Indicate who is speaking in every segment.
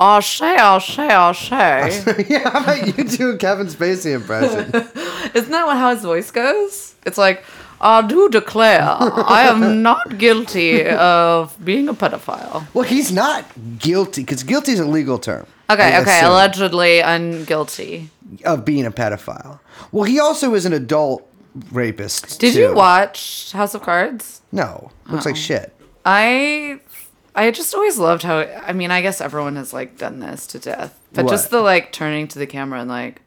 Speaker 1: I'll say, I'll say, I'll say.
Speaker 2: yeah, how about you do a Kevin Spacey impression?
Speaker 1: Isn't that what, how his voice goes? It's like, I do declare I am not guilty of being a pedophile.
Speaker 2: well, he's not guilty because guilty is a legal term.
Speaker 1: Okay,
Speaker 2: I
Speaker 1: okay,
Speaker 2: assume,
Speaker 1: allegedly I'm guilty.
Speaker 2: of being a pedophile. Well, he also is an adult rapist.
Speaker 1: Did
Speaker 2: too.
Speaker 1: you watch House of Cards?
Speaker 2: No, looks
Speaker 1: Oh.
Speaker 2: like shit.
Speaker 1: I I just always loved how I mean, I guess everyone has like done this to death. But just the like turning to the camera and like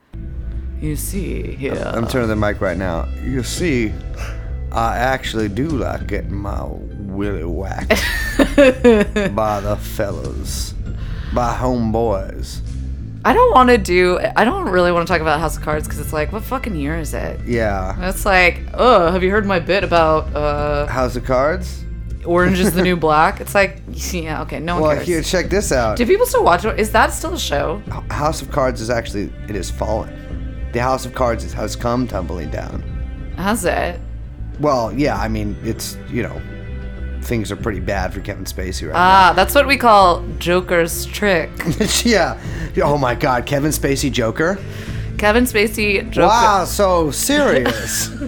Speaker 1: you see here.
Speaker 2: I'm turning the mic right now. You see, I actually do like getting my willy whacked by the fellas, by homeboys.
Speaker 1: I don't want to do I don't really want to talk about House of Cards cuz it's like what fucking year is it?
Speaker 2: Yeah.
Speaker 1: It's like, "Oh, have you heard my bit about uh
Speaker 2: House of Cards?
Speaker 1: Orange is the New Black?" It's like, yeah, okay, no one cares.
Speaker 2: Well,
Speaker 1: cares.
Speaker 2: here, check this out.
Speaker 1: Do people still watch it? Is that still a show?
Speaker 2: House of Cards is actually, it is fallen. The House of Cards has come tumbling down.
Speaker 1: Has it?
Speaker 2: Well, yeah, I mean, it's, you know, things are pretty bad for Kevin Spacey right now.
Speaker 1: Ah, that's what we call Joker's trick.
Speaker 2: yeah. Oh my God, Kevin Spacey Joker?
Speaker 1: Kevin Spacey Joker.
Speaker 2: Wow, so serious.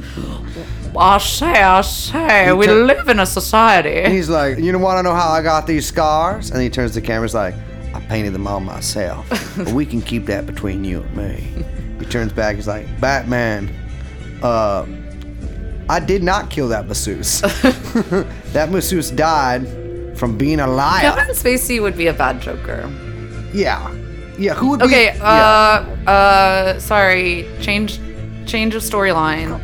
Speaker 1: I say, I say, we
Speaker 2: tur-
Speaker 1: live in a society.
Speaker 2: He's like, you know want to know how I got these scars? And he turns to the camera, he's like, I painted them all myself. but we can keep that between you and me. He turns back, he's like, Batman, uh, I did not kill that masseuse. that masseuse died from being a liar.
Speaker 1: Kevin Spacey would be a bad Joker.
Speaker 2: Yeah. Yeah, who would be?
Speaker 1: Okay,
Speaker 2: yeah.
Speaker 1: uh, uh, sorry, change, change of storyline.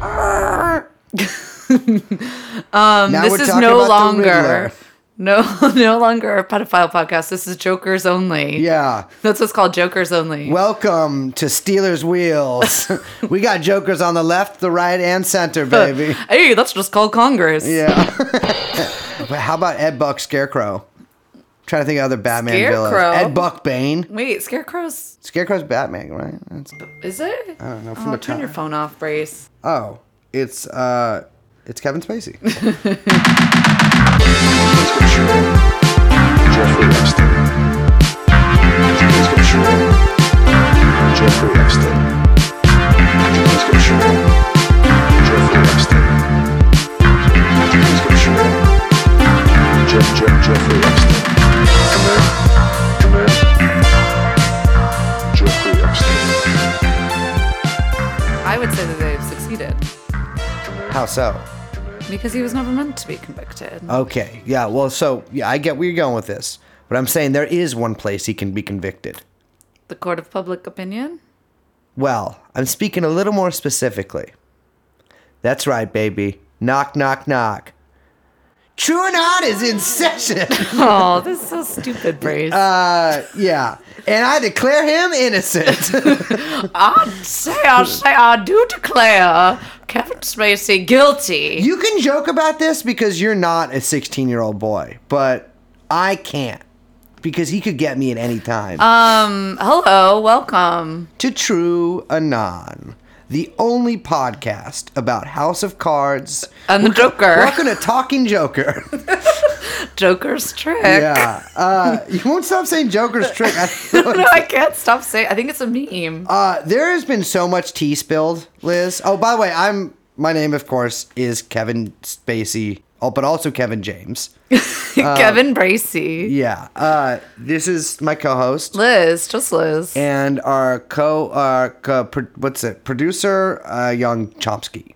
Speaker 1: Um, this is no longer, no, no longer a pedophile podcast. This is Jokers only.
Speaker 2: Yeah.
Speaker 1: That's what's called Jokers only.
Speaker 2: Welcome to Stealers Wheels. we got jokers on the left, the right, and center, baby.
Speaker 1: hey, that's just called Congress.
Speaker 2: Yeah. But How about Ed Buck Scarecrow? trying to think of other Batman
Speaker 1: Scarecrow?
Speaker 2: villains. Ed Buck Bane.
Speaker 1: Wait, Scarecrow's
Speaker 2: Scarecrow's Batman, right? That's,
Speaker 1: is it?
Speaker 2: I don't know. From
Speaker 1: Oh, turn your phone off, Brace.
Speaker 2: Oh, it's uh, it's Kevin Spacey.
Speaker 3: Jeffrey Epstein. Jeffrey Epstein. Jeffrey Epstein. Jeff, Jeff, Jeffrey Epstein. Come in.
Speaker 2: How so?
Speaker 1: because he was never meant to be convicted.
Speaker 2: Okay, yeah. Well, so yeah, I get where you're going with this, but I'm saying there is one place he can be convicted.
Speaker 1: The court of public opinion.
Speaker 2: Well, I'm speaking a little more specifically. That's right, baby. Knock, knock, knock. True or not is in session.
Speaker 1: Oh, this is so stupid, Brace.
Speaker 2: Uh, yeah. And I declare him innocent.
Speaker 1: I say, I say, I do declare Kevin Spacey guilty.
Speaker 2: you can joke about this because you're not a 16 year old boy, but I can't because he could get me at any time.
Speaker 1: um, hello, welcome.
Speaker 2: to TrueAnon, the only podcast about House of Cards
Speaker 1: And the Joker.
Speaker 2: Welcome to Talking Joker.
Speaker 1: Joker's trick.
Speaker 2: yeah. Uh, you won't stop saying Joker's trick. I
Speaker 1: no, I can't stop saying. I think it's a meme.
Speaker 2: Uh, there has been so much tea spilled, Liz. Oh, by the way, I'm my name, of course, is Kevin Spacey. Oh, but also Kevin James.
Speaker 1: Kevin Bracey.
Speaker 2: Yeah. Uh, this is my co-host
Speaker 1: Liz, just Liz.
Speaker 2: and our co, uh, co pro, what's it? Producer, uh, Young Chomsky.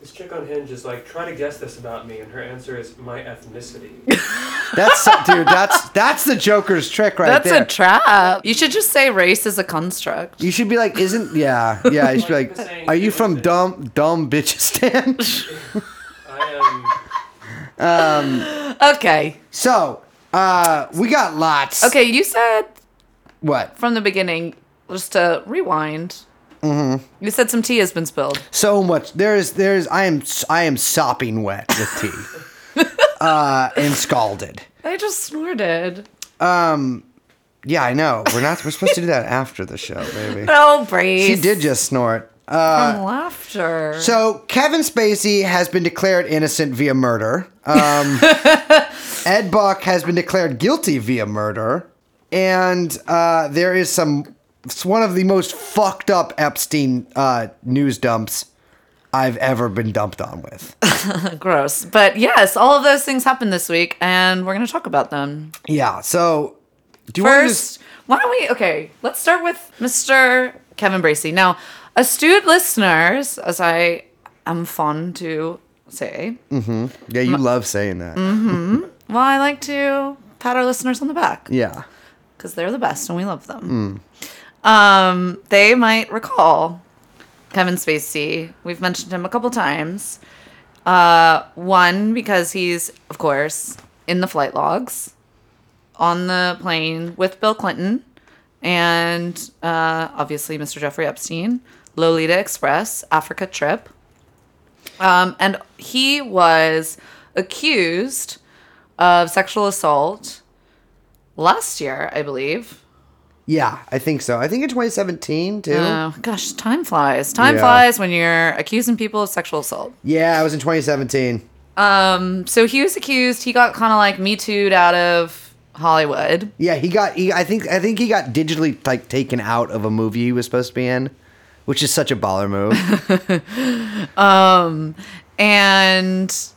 Speaker 4: This chick on Hinge is like, try to guess this about me, and her answer is my ethnicity.
Speaker 2: That's dude. That's that's the Joker's trick right there.
Speaker 1: That's
Speaker 2: there.
Speaker 1: a trap. You should just say race is a construct.
Speaker 2: you should be like, isn't yeah, yeah. You should be like, are you from dumb dumb bitchistan?
Speaker 4: I
Speaker 1: Okay.
Speaker 2: so, uh, we got lots.
Speaker 1: Okay, you said
Speaker 2: What?
Speaker 1: from the beginning, just to rewind. Mm-hmm. You said some tea has been spilled.
Speaker 2: So much. There is. There is. I am. I am sopping wet with tea. uh, and scalded.
Speaker 1: I just snorted.
Speaker 2: Um. Yeah, I know. We're not. We're supposed to do that after the show, baby.
Speaker 1: Oh, Brace.
Speaker 2: She did just snort. Uh,
Speaker 1: From laughter.
Speaker 2: So Kevin Spacey has been declared innocent via murder. Um, Ed Buck has been declared guilty via murder, and uh, there is some. It's one of the most fucked up Epstein uh, news dumps I've ever been dumped on with.
Speaker 1: Gross. But yes, all of those things happened this week, and we're going to talk about them.
Speaker 2: yeah. So, do you want to
Speaker 1: First, why don't we? Okay, let's start with Mr. Kevin Bracey. Now, astute listeners, as I am fond to say, Mm-hmm.
Speaker 2: Yeah, you love saying that. Mm-hmm.
Speaker 1: well, I like to pat our listeners on the back
Speaker 2: Yeah.
Speaker 1: because they're the best and we love them. Um, they might recall Kevin Spacey. We've mentioned him a couple times. Uh, one because he's, of course, in the flight logs on the plane with Bill Clinton and uh, obviously Mr. Jeffrey Epstein, Lolita Express, Africa trip. Um, and he was accused of sexual assault last year, I believe.
Speaker 2: Yeah, I think so. I think in 2017 too.
Speaker 1: Oh, gosh, time flies. Time
Speaker 2: Yeah.
Speaker 1: flies when you're accusing people of sexual assault.
Speaker 2: yeah, I was in 2017.
Speaker 1: Um, so he was accused. He got kind of like me too'd out of Hollywood.
Speaker 2: Yeah, he got. He, I think. I think he got digitally like taken out of a movie he was supposed to be in, which is such a baller move.
Speaker 1: and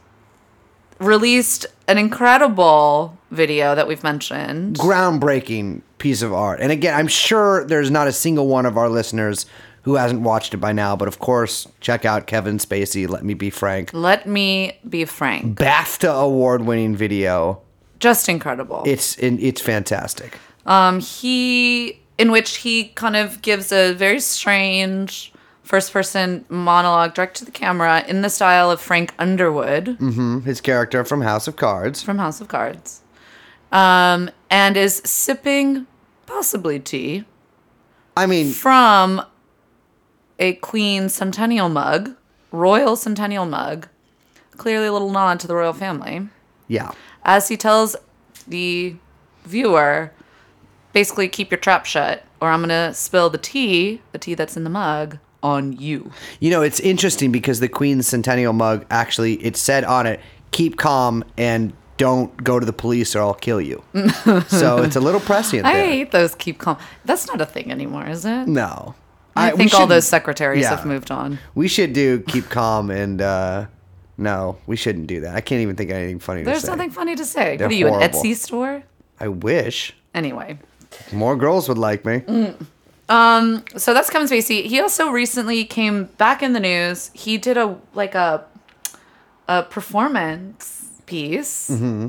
Speaker 1: released an incredible video that we've mentioned.
Speaker 2: Groundbreaking piece of art. And again, I'm sure there's not a single one of our listeners who hasn't watched it by now. But of course, check out Kevin Spacey. Let me be frank.
Speaker 1: Let me be frank.
Speaker 2: BAFTA award-winning video.
Speaker 1: Just incredible.
Speaker 2: It's it's fantastic.
Speaker 1: Um, he, in which he kind of gives a very strange first person monologue direct to the camera in the style of Frank Underwood
Speaker 2: His character from House of Cards.
Speaker 1: from House of Cards. Um, and is sipping possibly tea
Speaker 2: I mean,
Speaker 1: from a Queen Centennial mug, Royal Centennial mug, clearly a little nod to the royal family,
Speaker 2: yeah.
Speaker 1: as he tells the viewer, basically keep your trap shut, or I'm gonna spill the tea, the tea that's in the mug, on you.
Speaker 2: You know, it's interesting because the Queen's Centennial mug actually it said on it, "Keep calm and don't go to the police or I'll kill you." so it's a little prescient
Speaker 1: I
Speaker 2: there.
Speaker 1: hate those keep calm. That's not a thing anymore, is it?
Speaker 2: no.
Speaker 1: I,
Speaker 2: we
Speaker 1: think all those secretaries
Speaker 2: yeah.
Speaker 1: have moved on.
Speaker 2: We should do keep calm and uh no, we shouldn't do that. I can't even think of anything funny
Speaker 1: There's
Speaker 2: to say.
Speaker 1: nothing funny to say.
Speaker 2: They're
Speaker 1: what are you,
Speaker 2: horrible.
Speaker 1: an Etsy store?
Speaker 2: I wish
Speaker 1: Anyway.
Speaker 2: More girls would like me.
Speaker 1: Mm. So that's Kevin Spacey. He also recently came back in the news. He did a like a a performance piece
Speaker 2: Mm-hmm.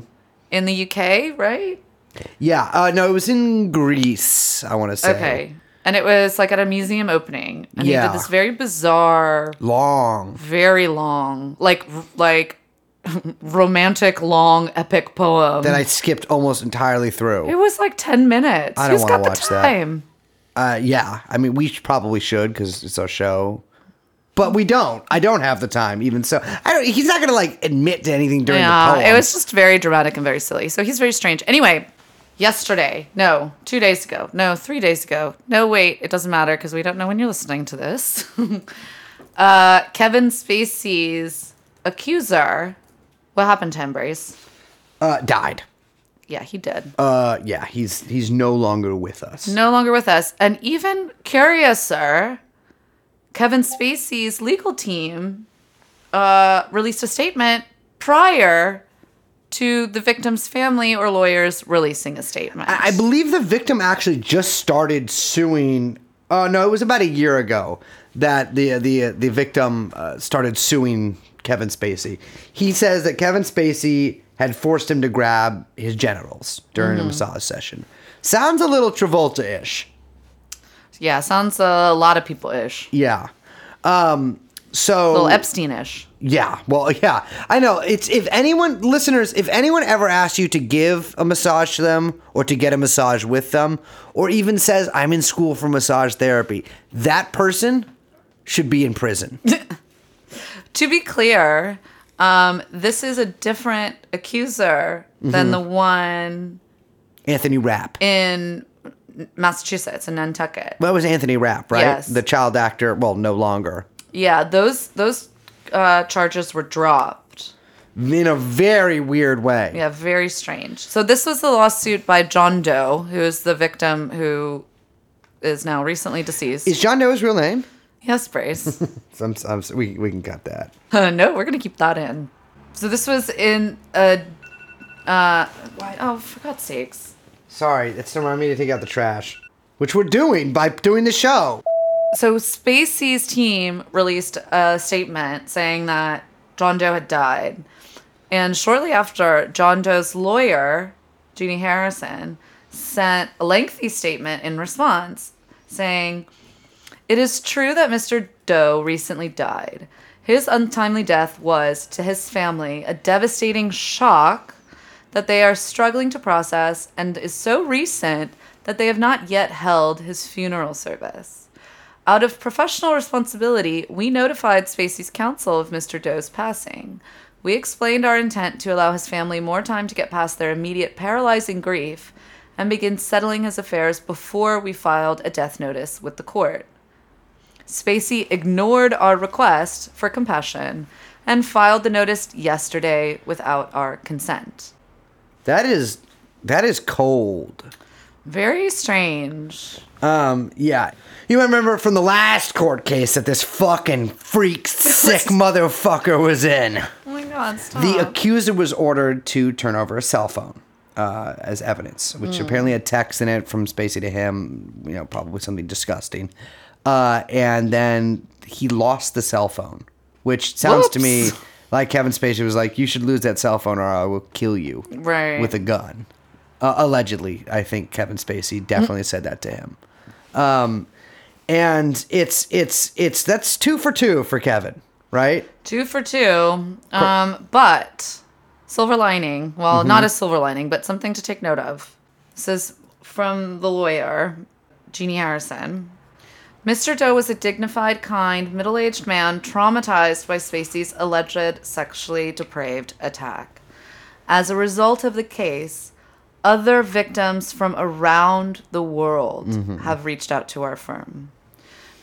Speaker 1: in the UK, right?
Speaker 2: Yeah, uh no, it was in Greece, I want to say.
Speaker 1: Okay. And it was like at a museum opening. And he did this very bizarre,
Speaker 2: Long.
Speaker 1: very long, like like romantic long epic poem.
Speaker 2: That I skipped almost entirely through.
Speaker 1: it was like 10 minutes.
Speaker 2: I don't
Speaker 1: Who's
Speaker 2: wanna
Speaker 1: got
Speaker 2: watch
Speaker 1: the
Speaker 2: that.
Speaker 1: time?
Speaker 2: Uh, yeah, I mean, we probably should because it's our show, but we don't. I don't have the time, even so. I don't. He's not gonna like admit to anything during
Speaker 1: Yeah,
Speaker 2: the poem.
Speaker 1: it was just very dramatic and very silly. So he's very strange. Anyway, yesterday, no, two days ago, no, three days ago, no, wait, it doesn't matter because we don't know when you're listening to this. uh, Kevin Spacey's accuser, what happened to him, Brace?
Speaker 2: uh, died.
Speaker 1: Yeah, he did.
Speaker 2: Uh, yeah, he's he's no longer with us.
Speaker 1: no longer with us. And even curiouser, Kevin Spacey's legal team uh, released a statement prior to the victim's family or lawyers releasing a statement.
Speaker 2: I I believe the victim actually just started suing. Oh no, it was about a year ago that the the the victim uh, started suing Kevin Spacey. He says that Kevin Spacey had forced him to grab his genitals during
Speaker 1: Mm-hmm.
Speaker 2: a massage session. Sounds a little Travolta-ish.
Speaker 1: yeah, sounds a lot of people ish.
Speaker 2: Yeah. Um. So
Speaker 1: A little Epstein ish.
Speaker 2: Yeah, well, yeah, I know. It's if anyone, listeners, if anyone ever asks you to give a massage to them or to get a massage with them, or even says, I'm in school for massage therapy, that person should be in prison.
Speaker 1: To be clear, um, this is a different accuser than the one
Speaker 2: Anthony Rapp.
Speaker 1: in Massachusetts in Nantucket.
Speaker 2: That was Anthony Rapp, right?
Speaker 1: Yes.
Speaker 2: The child actor, well, no longer.
Speaker 1: Yeah, those those uh, charges were dropped.
Speaker 2: in a very weird way.
Speaker 1: Yeah, very strange. So this was the lawsuit by John Doe, who is the victim who is now recently deceased.
Speaker 2: Is John Doe his real name?
Speaker 1: Yes, Brace.
Speaker 2: Some, some, we, we can cut that.
Speaker 1: Uh, no, we're gonna keep that in. So this was in a. Uh, why? Oh, for God's sakes!
Speaker 2: Sorry, it's to remind me to take out the trash, which we're doing by doing the show.
Speaker 1: So Spacey's team released a statement saying that John Doe had died, and shortly after, John Doe's lawyer, Jeannie Harrison, sent a lengthy statement in response, saying, "It is true that Mr. Doe recently died." His untimely death was, to his family, a devastating shock that they are struggling to process and is so recent that they have not yet held his funeral service. Out of professional responsibility, we notified Spacey's counsel of Mr. Doe's passing. We explained our intent to allow his family more time to get past their immediate paralyzing grief and begin settling his affairs before we filed a death notice with the court. Spacey ignored our request for compassion and filed the notice yesterday without our consent.
Speaker 2: That is that is cold.
Speaker 1: Very strange.
Speaker 2: Um, yeah. You remember from the last court case that this fucking freak sick motherfucker was in.
Speaker 1: Oh my god, stop.
Speaker 2: The accuser was ordered to turn over a cell phone uh, as evidence, which apparently had text in it from Spacey to him, you know, probably something disgusting. Uh, and then he lost the cell phone, which sounds to me like Kevin Spacey was like, "You should lose that cell phone, or I will kill you."
Speaker 1: Right.
Speaker 2: With a gun. Uh, allegedly, I think Kevin Spacey definitely said that to him. Um, and it's it's it's that's two for two for Kevin, right?
Speaker 1: Two for two. Um, but silver lining. Well, not a silver lining, but something to take note of. This is from the lawyer, Jeannie Harrison. Mr. Doe was a dignified, kind, middle aged man traumatized by Spacey's alleged sexually depraved attack. As a result of the case, other victims from around the world mm-hmm. have reached out to our firm.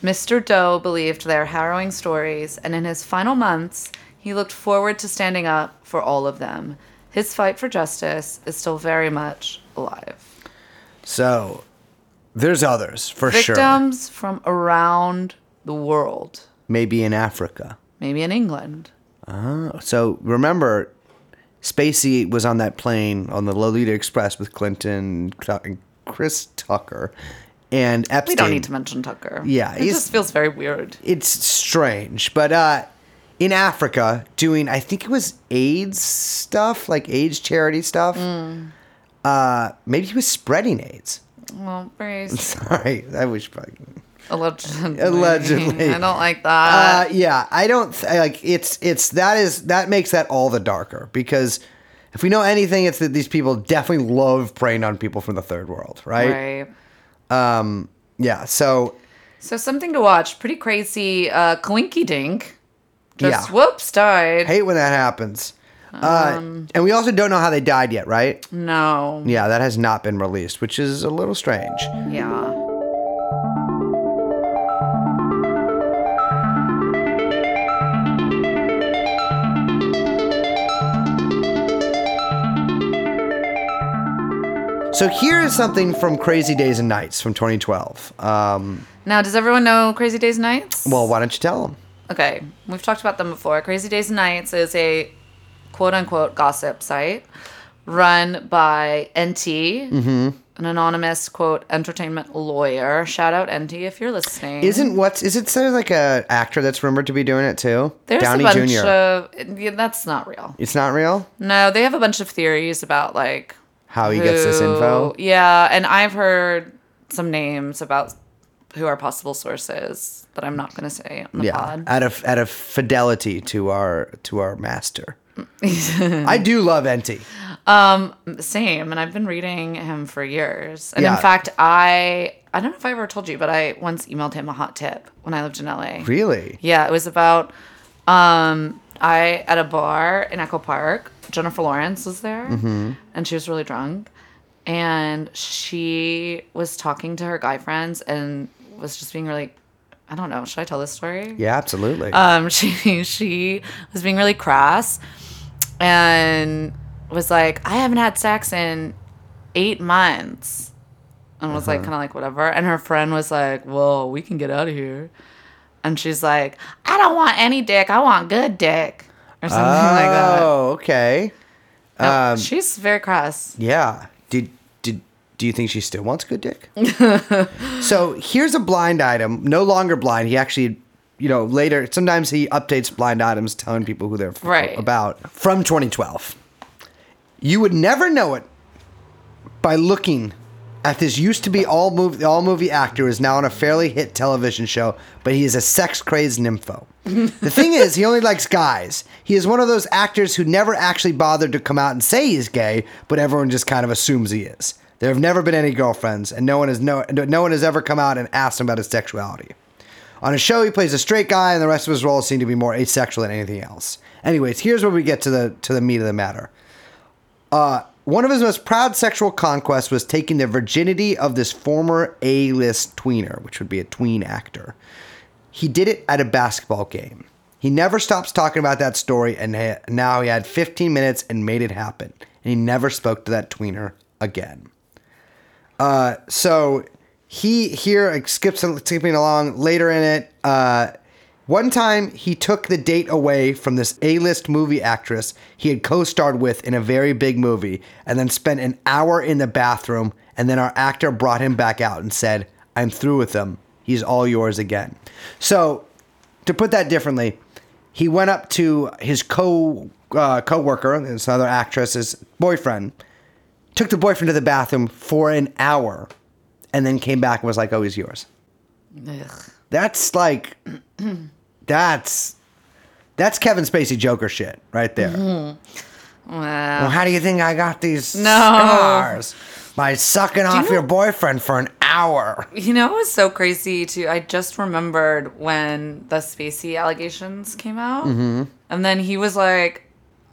Speaker 1: Mr. Doe believed their harrowing stories, and in his final months, he looked forward to standing up for all of them. His fight for justice is still very much alive.
Speaker 2: So there's others for sure.
Speaker 1: Victims from around the world,
Speaker 2: Maybe in Africa.
Speaker 1: maybe in England.
Speaker 2: So remember, Spacey was on that plane on the Lolita Express with Clinton and Chris Tucker, and Epstein.
Speaker 1: We don't need to mention Tucker.
Speaker 2: Yeah,
Speaker 1: it just feels very weird.
Speaker 2: It's strange, but uh, in Africa, doing I think it was AIDS stuff, like AIDS charity stuff.
Speaker 1: Mm.
Speaker 2: Uh, maybe he was spreading AIDS.
Speaker 1: Well, very
Speaker 2: Sorry, I wish.
Speaker 1: allegedly.
Speaker 2: Allegedly.
Speaker 1: I don't like that.
Speaker 2: Uh, yeah, I don't th- like it's it's that is that makes that all the darker because if we know anything, it's that these people definitely love preying on people from the third world, right?
Speaker 1: right.
Speaker 2: Um, yeah. So
Speaker 1: So something to watch. Pretty crazy. Uh, Clinky Dink. Just
Speaker 2: Yeah.
Speaker 1: whoops died.
Speaker 2: hate when that happens. Uh,
Speaker 1: Um,
Speaker 2: and we also don't know how they died yet, right?
Speaker 1: No.
Speaker 2: Yeah, that has not been released, which is a little strange.
Speaker 1: Yeah.
Speaker 2: So here is something from Crazy Days and Nights from 2012. Um,
Speaker 1: Now, does everyone know Crazy Days and Nights?
Speaker 2: well, why don't you tell them?
Speaker 1: Okay, we've talked about them before. Crazy Days and Nights is a quote unquote gossip site run by Enty,
Speaker 2: Mm-hmm.
Speaker 1: an anonymous quote entertainment lawyer. Shout out Enty if you're listening.
Speaker 2: Isn't what's is it there like a actor that's rumored to be doing it too?
Speaker 1: There's
Speaker 2: Downey
Speaker 1: a bunch
Speaker 2: Jr.
Speaker 1: of yeah, that's not real.
Speaker 2: it's not real.
Speaker 1: No, they have a bunch of theories about like
Speaker 2: How he gets this info?
Speaker 1: Yeah, and I've heard some names about who are possible sources that I'm not going to say on the
Speaker 2: Yeah,
Speaker 1: pod.
Speaker 2: out of out of fidelity to our to our master. I do love Enty.
Speaker 1: Same, and I've been reading him for years. And
Speaker 2: Yeah.
Speaker 1: in fact, I I don't know if I ever told you, but I once emailed him a hot tip when I lived in LA.
Speaker 2: Really?
Speaker 1: Yeah, it was about um I at a bar in Echo Park. Jennifer Lawrence was there,
Speaker 2: Mm-hmm.
Speaker 1: and she was really drunk, and she was talking to her guy friends and was just being really. I don't know. Should I tell this story?
Speaker 2: Yeah, absolutely.
Speaker 1: Um, she she was being really crass, and was like, I haven't had sex in eight months. And was like, kind of like, whatever. And her friend was like, Well, we can get out of here. And she's like, I don't want any dick. I want good dick. Or something like that.
Speaker 2: Oh, okay.
Speaker 1: No,
Speaker 2: um,
Speaker 1: she's very cross.
Speaker 2: Yeah. Did did do you think she still wants good dick? so here's a blind item. No longer blind. He actually, you know, later. Sometimes he updates blind items, telling people who they're
Speaker 1: Right.
Speaker 2: about from 2012. You would never know it by looking at this used to be all movie all movie actor is now on a fairly hit television show, but he is a sex crazed nympho. the thing is, he only likes guys. He is one of those actors who never actually bothered to come out and say he's gay, but everyone just kind of assumes he is. There have never been any girlfriends, and no one has no no one has ever come out and asked him about his sexuality. On his show, he plays a straight guy, and the rest of his roles seem to be more asexual than anything else. Anyways, here's where we get to the to the meat of the matter. Uh, one of his most proud sexual conquests was taking the virginity of this former A-list tweener, which would be a tween actor. He did it at a basketball game. He never stops talking about that story, and now he had 15 minutes and made it happen. And he never spoke to that tweener again. Uh, so he here like, skips skipping along later in it. Uh, one time he took the date away from this A-list movie actress he had co-starred with in a very big movie, and then spent an hour in the bathroom. And then our actor brought him back out and said, "I'm through with him. He's all yours again." So, to put that differently, he went up to his co uh, co-worker, this other actress's boyfriend, took the boyfriend to the bathroom for an hour, and then came back and was like, "Oh, he's yours."
Speaker 1: Ugh.
Speaker 2: That's like, that's that's Kevin Spacey Joker shit right there. Well,
Speaker 1: Wow.
Speaker 2: how do you think I got these
Speaker 1: No.
Speaker 2: scars? By sucking off
Speaker 1: know-
Speaker 2: your boyfriend for an hour.
Speaker 1: You know, it was so crazy too. I just remembered when the Spacey allegations came out,
Speaker 2: Mm-hmm.
Speaker 1: and then he was like,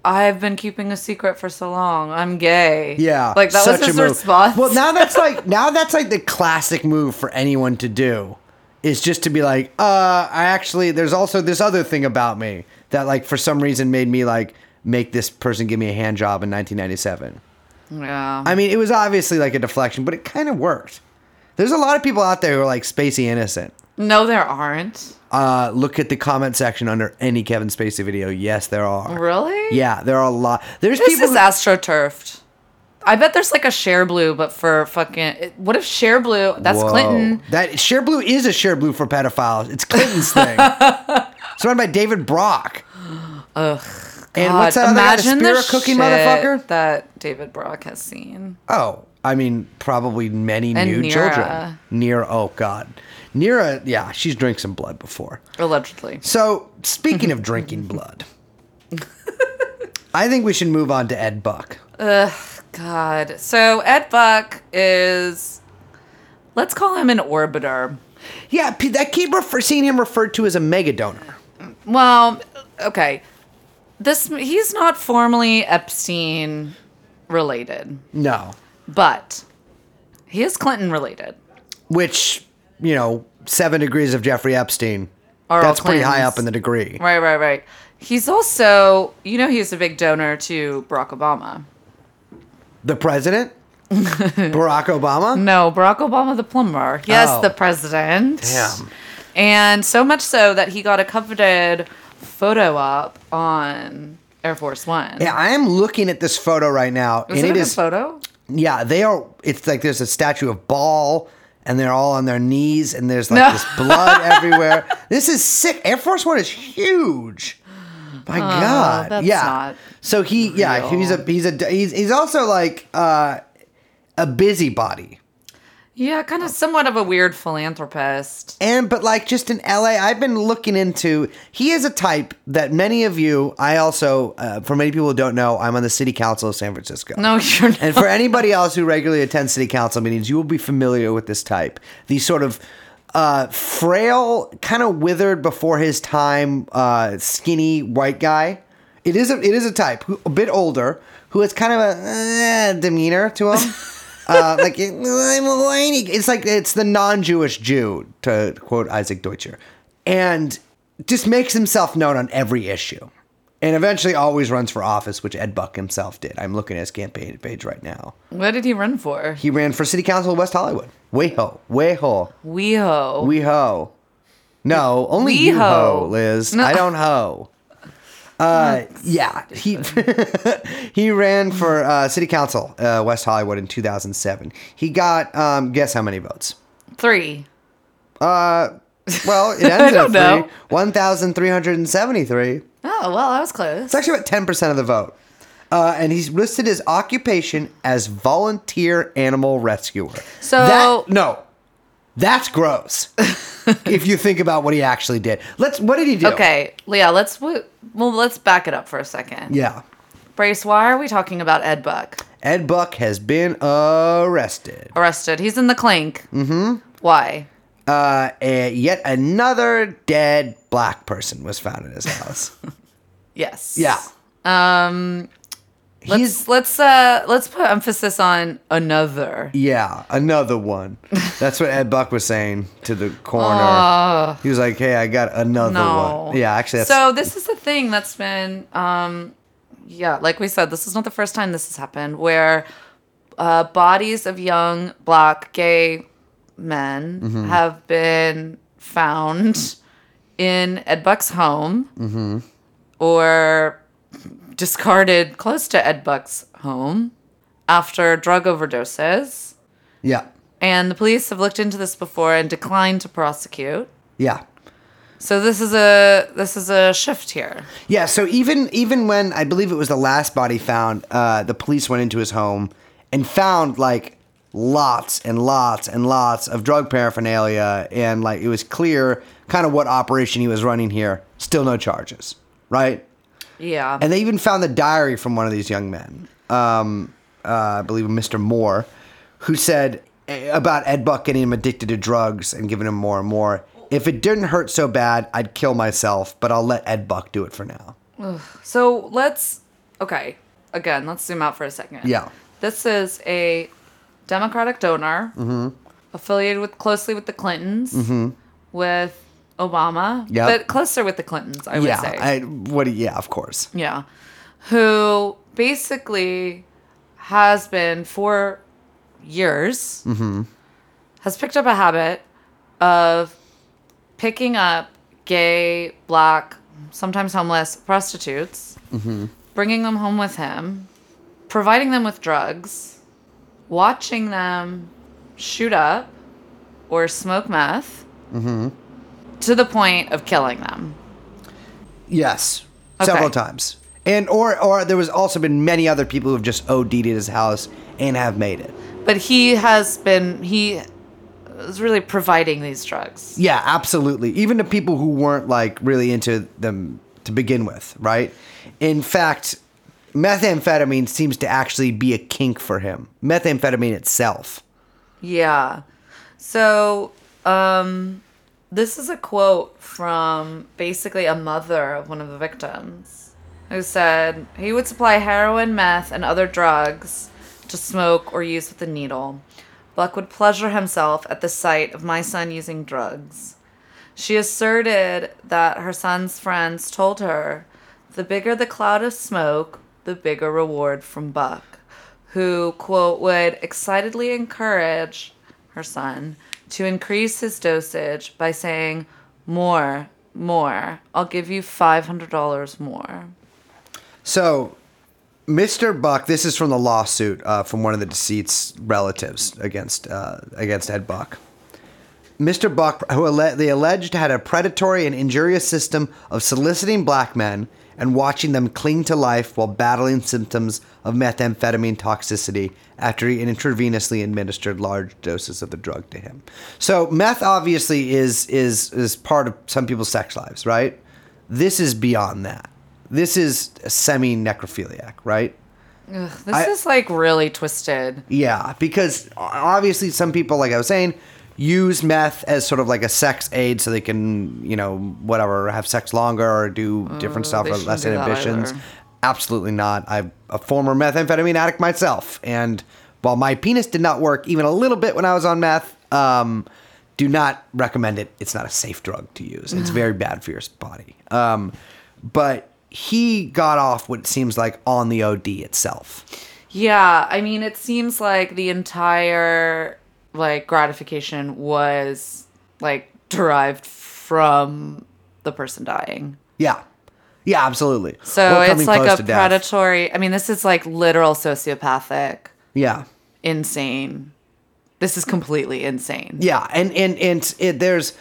Speaker 1: "I've been keeping a secret for so long. I'm gay."
Speaker 2: Yeah,
Speaker 1: like that was his response.
Speaker 2: Well, now that's like now that's like the classic move for anyone to do, is just to be like, uh, I actually there's also this other thing about me that like for some reason made me like make this person give me a hand job in 1997.
Speaker 1: yeah.
Speaker 2: I mean, it was obviously like a deflection, but it kind of worked. There's a lot of people out there who are like Spacey innocent.
Speaker 1: no, there aren't.
Speaker 2: Uh, look at the comment section under any Kevin Spacey video. Yes, there are.
Speaker 1: Really?
Speaker 2: Yeah, there are a lot. There's
Speaker 1: This
Speaker 2: people.
Speaker 1: is
Speaker 2: who-
Speaker 1: astroturfed. I bet there's like a Shareblue, but for fucking. What if Shareblue? That's
Speaker 2: Whoa.
Speaker 1: Clinton.
Speaker 2: That Shareblue is a Shareblue for pedophiles. It's Clinton's thing. it's run by David Brock.
Speaker 1: Ugh.
Speaker 2: And
Speaker 1: God,
Speaker 2: what's that other guy, the cookie
Speaker 1: shit
Speaker 2: motherfucker?
Speaker 1: that David Brock has seen.
Speaker 2: Oh, I mean, probably many
Speaker 1: And
Speaker 2: new
Speaker 1: Neera.
Speaker 2: children. Near, oh god, Neera, yeah, she's drank some blood before.
Speaker 1: Allegedly.
Speaker 2: So speaking of drinking blood, I think we should move on to Ed Buck.
Speaker 1: Ugh, God. So Ed Buck is, let's call him an orbiter.
Speaker 2: Yeah, I keep refer- seeing him referred to as a mega donor.
Speaker 1: Well, okay. This he's not formally Epstein related,
Speaker 2: No,
Speaker 1: but he is Clinton related.
Speaker 2: which you know, seven degrees of Jeffrey Epstein.
Speaker 1: Are all
Speaker 2: That's pretty high up in the degree.
Speaker 1: Right, right, right. He's also, you know, he's a big donor to Barack Obama.
Speaker 2: The president, Barack Obama.
Speaker 1: No, Barack Obama, the plumber. Yes,
Speaker 2: Oh.
Speaker 1: the president.
Speaker 2: Damn.
Speaker 1: And so much so that he got a coveted photo up on Air Force One.
Speaker 2: Yeah, I am looking at this photo right now,
Speaker 1: Was
Speaker 2: and
Speaker 1: it,
Speaker 2: it
Speaker 1: a
Speaker 2: is
Speaker 1: photo?
Speaker 2: yeah. They are. It's like there's a statue of Baal, and they're all on their knees, and there's like
Speaker 1: No.
Speaker 2: this blood everywhere. This is sick. Air Force One is huge. My God,
Speaker 1: Oh, that's
Speaker 2: yeah. so he, yeah, he's a he's a he's he's also like uh, a busybody.
Speaker 1: Yeah, kind of somewhat of a weird philanthropist.
Speaker 2: And but like just in LA, I've been looking into. He is a type that many of you. I also, uh, for many people who don't know, I'm on the city council of San Francisco.
Speaker 1: No, you're not.
Speaker 2: And for anybody else who regularly attends city council meetings, you will be familiar with this type. These sort of uh, frail, kind of withered before his time, uh, skinny white guy. It is a it is a type who, a bit older who has kind of a eh, demeanor to him. uh, like I'm a whiny. It's like it's the non-Jewish Jew to quote Isaac Deutscher, and just makes himself known on every issue. and eventually always runs for office, which Ed Buck himself did. I'm looking at his campaign page right now.
Speaker 1: What did he run for?
Speaker 2: He ran for city council of West Hollywood. Weho, weho,
Speaker 1: WeHo.
Speaker 2: we-ho. No, only you
Speaker 1: We-ho.
Speaker 2: ho, Liz.
Speaker 1: No.
Speaker 2: I don't ho. Uh, yeah, he he ran for uh, city council, uh, West Hollywood in 2007. He got um, guess how many votes?
Speaker 1: Three.
Speaker 2: Uh, well, it ended
Speaker 1: don't
Speaker 2: at
Speaker 1: know.
Speaker 2: three, 1,373.
Speaker 1: Oh, well, that was close.
Speaker 2: It's actually about 10% of the vote. Uh, and he's listed his occupation as volunteer animal rescuer.
Speaker 1: So-
Speaker 2: That- no, that's gross. if you think about what he actually did. Let's. What did he do?
Speaker 1: Okay, Leah, let's well let's back it up for a second.
Speaker 2: Yeah.
Speaker 1: Brace, why are we talking about Ed Buck?
Speaker 2: Ed Buck has been arrested.
Speaker 1: Arrested. He's in the clink. Mm-hmm. Why?
Speaker 2: Uh, yet another dead black person was found in his house.
Speaker 1: Yes.
Speaker 2: yeah.
Speaker 1: Um let's
Speaker 2: He's
Speaker 1: let's uh let's put emphasis on another.
Speaker 2: yeah, another one. That's what Ed Buck was saying to the coroner.
Speaker 1: Uh,
Speaker 2: he was like, "Hey, I got another
Speaker 1: no.
Speaker 2: one." Yeah, actually, that's
Speaker 1: So this is the thing that's been um yeah, like we said, this is not the first time this has happened where uh, bodies of young black gay men
Speaker 2: Mm-hmm.
Speaker 1: have been found in Ed Buck's home
Speaker 2: Mm-hmm.
Speaker 1: or discarded close to Ed Buck's home after drug overdoses.
Speaker 2: yeah,
Speaker 1: And the police have looked into this before and declined to prosecute.
Speaker 2: yeah.
Speaker 1: So this is a this is a shift here.
Speaker 2: Yeah, so even even when I believe it was the last body found, uh, the police went into his home and found like lots and lots and lots of drug paraphernalia, and like it was clear kind of what operation he was running here. Still no charges, right?
Speaker 1: Yeah.
Speaker 2: And they even found the diary from one of these young men, um, uh, I believe Mr. Moore, who said eh, about Ed Buck getting him addicted to drugs and giving him more and more. If it didn't hurt so bad, I'd kill myself, but I'll let Ed Buck do it for now.
Speaker 1: so let's okay. Again, let's zoom out for a second.
Speaker 2: Yeah.
Speaker 1: This is a Democratic donor affiliated with closely with the Clintons, with Obama,
Speaker 2: Yep.
Speaker 1: but closer with the Clintons, I would
Speaker 2: yeah,
Speaker 1: say.
Speaker 2: I, what? Yeah, of course.
Speaker 1: Yeah. Who basically has been for years, mm-hmm. has picked up a habit of picking up gay, black, sometimes homeless prostitutes, mm-hmm. bringing them home with him, providing them with drugs, watching them shoot up or smoke meth mm-hmm. To the point of killing them.
Speaker 2: Yes,
Speaker 1: Okay.
Speaker 2: several times. And or or there was also been many other people who have just OD'd at his house and have made it.
Speaker 1: But he has been he is really providing these drugs.
Speaker 2: Yeah, absolutely. Even to people who weren't like really into them to begin with, right? In fact, methamphetamine seems to actually be a kink for him. Methamphetamine itself.
Speaker 1: Yeah. So, um this is a quote from basically a mother of one of the victims who said he would supply heroin, meth, and other drugs to smoke or use with a needle. Buck would pleasure himself at the sight of my son using drugs. She asserted that her son's friends told her the bigger the cloud of smoke, the bigger reward from Buck, who, quote, would excitedly encourage her son to increase his dosage by saying, More, more, I'll give you $500 more.
Speaker 2: So, Mr. Buck, this is from the lawsuit uh, from one of the deceased's relatives against uh, against Ed Buck. Mr. Buck, who alle- they alleged had a predatory and injurious system of soliciting black men and watching them cling to life while battling symptoms of methamphetamine toxicity after he intravenously administered large doses of the drug to him. So meth obviously is is is part of some people's sex lives, right? This is beyond that. This is semi necrophiliac, right?
Speaker 1: This
Speaker 2: I-
Speaker 1: is like really twisted.
Speaker 2: Yeah, because obviously some people, like I was saying, use meth as sort of like a sex aid so they can, you know, whatever, have sex longer or do different stuff or less inhibitions. Absolutely not. I'm a former methamphetamine addict myself, and while my penis did not work even a little bit when I was on meth, um, do not recommend it. It's not a safe drug to use. It's very bad for your body. Um, but he got off what seems like on the OD itself.
Speaker 1: Yeah, I mean, it seems like the entire like gratification was like derived from the person dying.
Speaker 2: Yeah. Yeah, absolutely.
Speaker 1: So it's like a
Speaker 2: to death.
Speaker 1: predatory. I mean, this is like literal sociopathic,
Speaker 2: Yeah.
Speaker 1: insane. This is completely insane.
Speaker 2: Yeah, and and and it, there's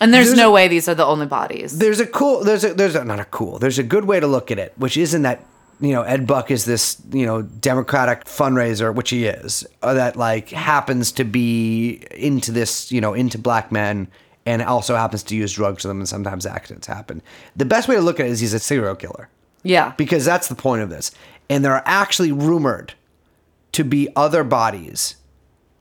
Speaker 1: And there's,
Speaker 2: There's
Speaker 1: no
Speaker 2: a-
Speaker 1: way these are the only bodies.
Speaker 2: there's a cool there's a there's a not a cool there's a good way to look at it, which isn't that you know Ed Buck is this you know Democratic fundraiser, which he is, uh, that like happens to be into this you know into black men and also happens to use drugs to them, and sometimes accidents happen. The best way to look at it is he's a serial killer
Speaker 1: yeah.
Speaker 2: because that's the point of this, and there are actually rumored to be other bodies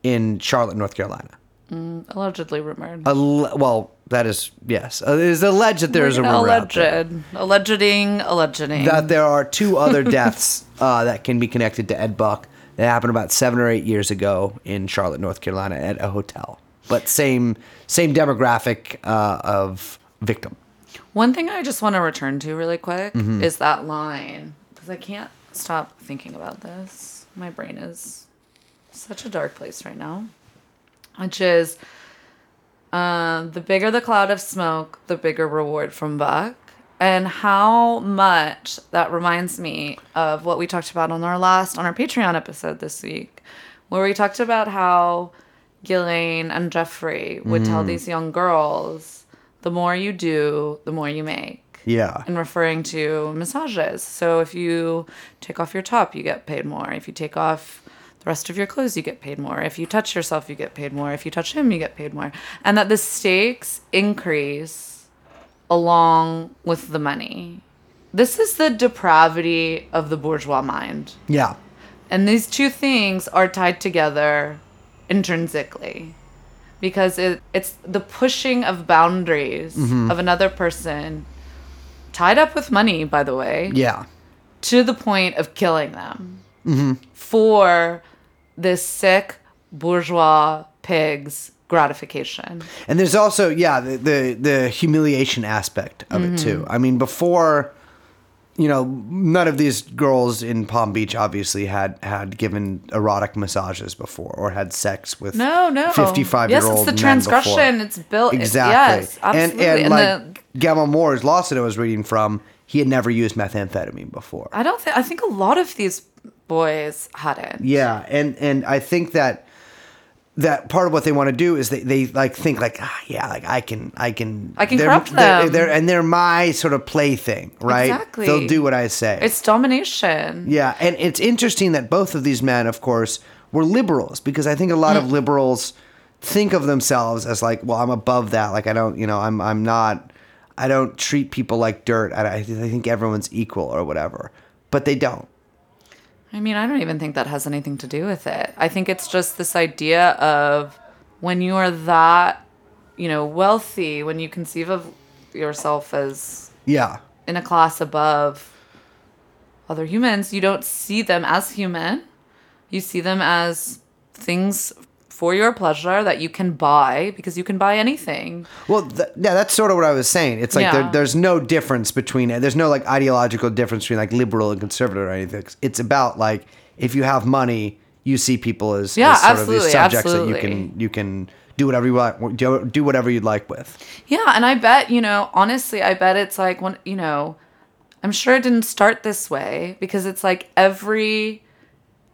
Speaker 2: in Charlotte, North Carolina.
Speaker 1: Allegedly rumored.
Speaker 2: Alle- well, that is yes. Uh, it is alleged that there is a rumor out
Speaker 1: alleged.
Speaker 2: there
Speaker 1: Allegeding, allegeding.
Speaker 2: that there are two other deaths uh, that can be connected to Ed Buck. That happened about seven or eight years ago in Charlotte, North Carolina, at a hotel. But same same demographic uh, of victim.
Speaker 1: One thing I just want to return to really quick
Speaker 2: Mm-hmm.
Speaker 1: is that line because I can't stop thinking about this. My brain is such a dark place right now, which is uh, the bigger the cloud of smoke, the bigger reward from Buck. And how much that reminds me of what we talked about on our last on our Patreon episode this week, where we talked about how Ghislaine and Jeffrey would tell
Speaker 2: Mm.
Speaker 1: these young girls, the more you do, the more you make.
Speaker 2: Yeah.
Speaker 1: And referring to massages. So if you take off your top, you get paid more. If you take off rest of your clothes, you get paid more. If you touch yourself, you get paid more. If you touch him, you get paid more. And that the stakes increase along with the money. This is the depravity of the bourgeois mind.
Speaker 2: Yeah.
Speaker 1: And these two things are tied together intrinsically because it, it's the pushing of boundaries
Speaker 2: Mm-hmm.
Speaker 1: of another person, tied up with money, by the way,
Speaker 2: Yeah.
Speaker 1: to the point of killing them
Speaker 2: Mm-hmm.
Speaker 1: for this sick bourgeois pig's gratification.
Speaker 2: And there's also yeah the the, the humiliation aspect of it too.
Speaker 1: Mm-hmm.
Speaker 2: I mean before you know none of these girls in Palm Beach obviously had had given erotic massages before or had sex with
Speaker 1: No, no.
Speaker 2: 55
Speaker 1: Yes,
Speaker 2: year
Speaker 1: it's
Speaker 2: old
Speaker 1: the transgression. It's built.
Speaker 2: exactly
Speaker 1: yes, absolutely.
Speaker 2: and and
Speaker 1: And
Speaker 2: like
Speaker 1: the-
Speaker 2: Gemmel Moore's lawsuit I was reading from he had never used methamphetamine before
Speaker 1: I don't think. I think a lot of these boys hadn't.
Speaker 2: Yeah, and and I think that that part of what they want to do is they, they like think like ah, yeah like I can I can
Speaker 1: I can
Speaker 2: they're,
Speaker 1: corrupt
Speaker 2: they're,
Speaker 1: them.
Speaker 2: they're- and they're my sort of plaything right
Speaker 1: Exactly.
Speaker 2: they'll do what I say
Speaker 1: It's domination.
Speaker 2: yeah and it's interesting that both of these men of course were liberals because I think a lot
Speaker 1: Mm.
Speaker 2: of liberals think of themselves as like well I'm above that like I don't you know I'm I'm not I don't treat people like dirt I, I think everyone's equal or whatever but they don't
Speaker 1: I mean, I don't even think that has anything to do with it. I think it's just this idea of when you are that, you know, wealthy, when you conceive of yourself as
Speaker 2: yeah
Speaker 1: in a class above other humans, you don't see them as human. You see them as things for your pleasure that you can buy because you can buy anything.
Speaker 2: Well, th- yeah, that's sort of what I was saying. It's like
Speaker 1: Yeah.
Speaker 2: there, there's no difference between it. there's no like ideological difference between like liberal and conservative or anything. It's about like if you have money, you see people as,
Speaker 1: Yeah,
Speaker 2: as sort of
Speaker 1: absolutely,
Speaker 2: these subjects that you can you can do whatever you want, do, do whatever you'd like with.
Speaker 1: Yeah, and I bet, you know, honestly, I bet it's like when, you know, I'm sure it didn't start this way because it's like every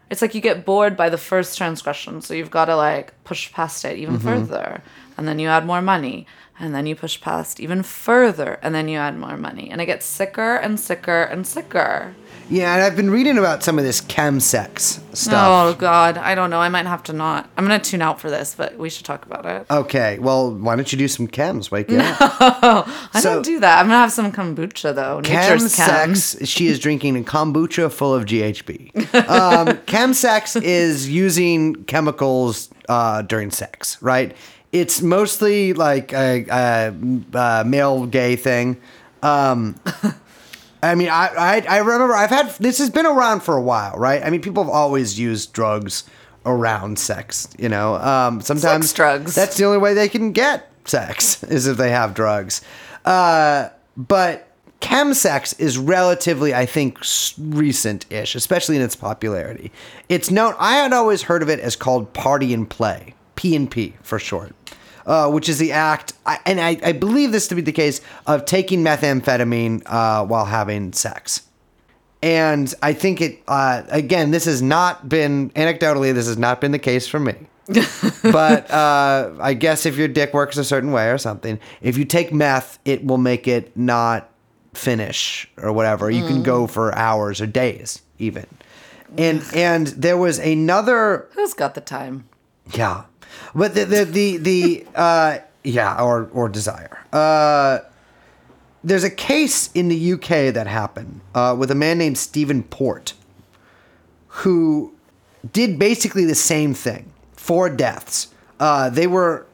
Speaker 1: it's like you get bored by the first transgression, so you've got to like push past it even mm-hmm. further. And then you add more money, and then you push past even further, and then you add more money, and it gets sicker and sicker and sicker.
Speaker 2: Yeah, and I've been reading about some of this chemsex stuff.
Speaker 1: Oh god, I don't know. I might have to not. I'm going to tune out for this, but we should talk about it.
Speaker 2: Okay, well, why don't you do some chems? Wake up.
Speaker 1: I
Speaker 2: so-
Speaker 1: don't do that. I'm going to have some kombucha though. Nature's chem.
Speaker 2: Chemsex, she is drinking a kombucha full of GHB. Um, chemsex is using chemicals uh, during sex, right? It's mostly like a, a, a male gay thing. Um, I mean, I, I I remember I've had this has been around for a while, right? I mean, people have always used drugs around sex. You know, um, sometimes
Speaker 1: drugs.
Speaker 2: That's the only way they can get sex is if they have drugs. Uh, but chemsex is relatively, I think, recent-ish, especially in its popularity. It's known. I had always heard of it as called party and play, P and P for short, uh, which is the act, I, and I, I believe this to be the case of taking methamphetamine uh, while having sex. And I think it, uh, again, this has not been, anecdotally, this has not been the case for me. but uh, I guess if your dick works a certain way or something, if you take meth, it will make it not finish or whatever. You can go for hours or days even. And and there was another
Speaker 1: Who's got the time?
Speaker 2: yeah, but the the the, the uh, yeah or or desire. Uh, there's a case in the UK that happened uh, with a man named Stephen Port, who did basically the same thing. Four deaths. Uh, they were.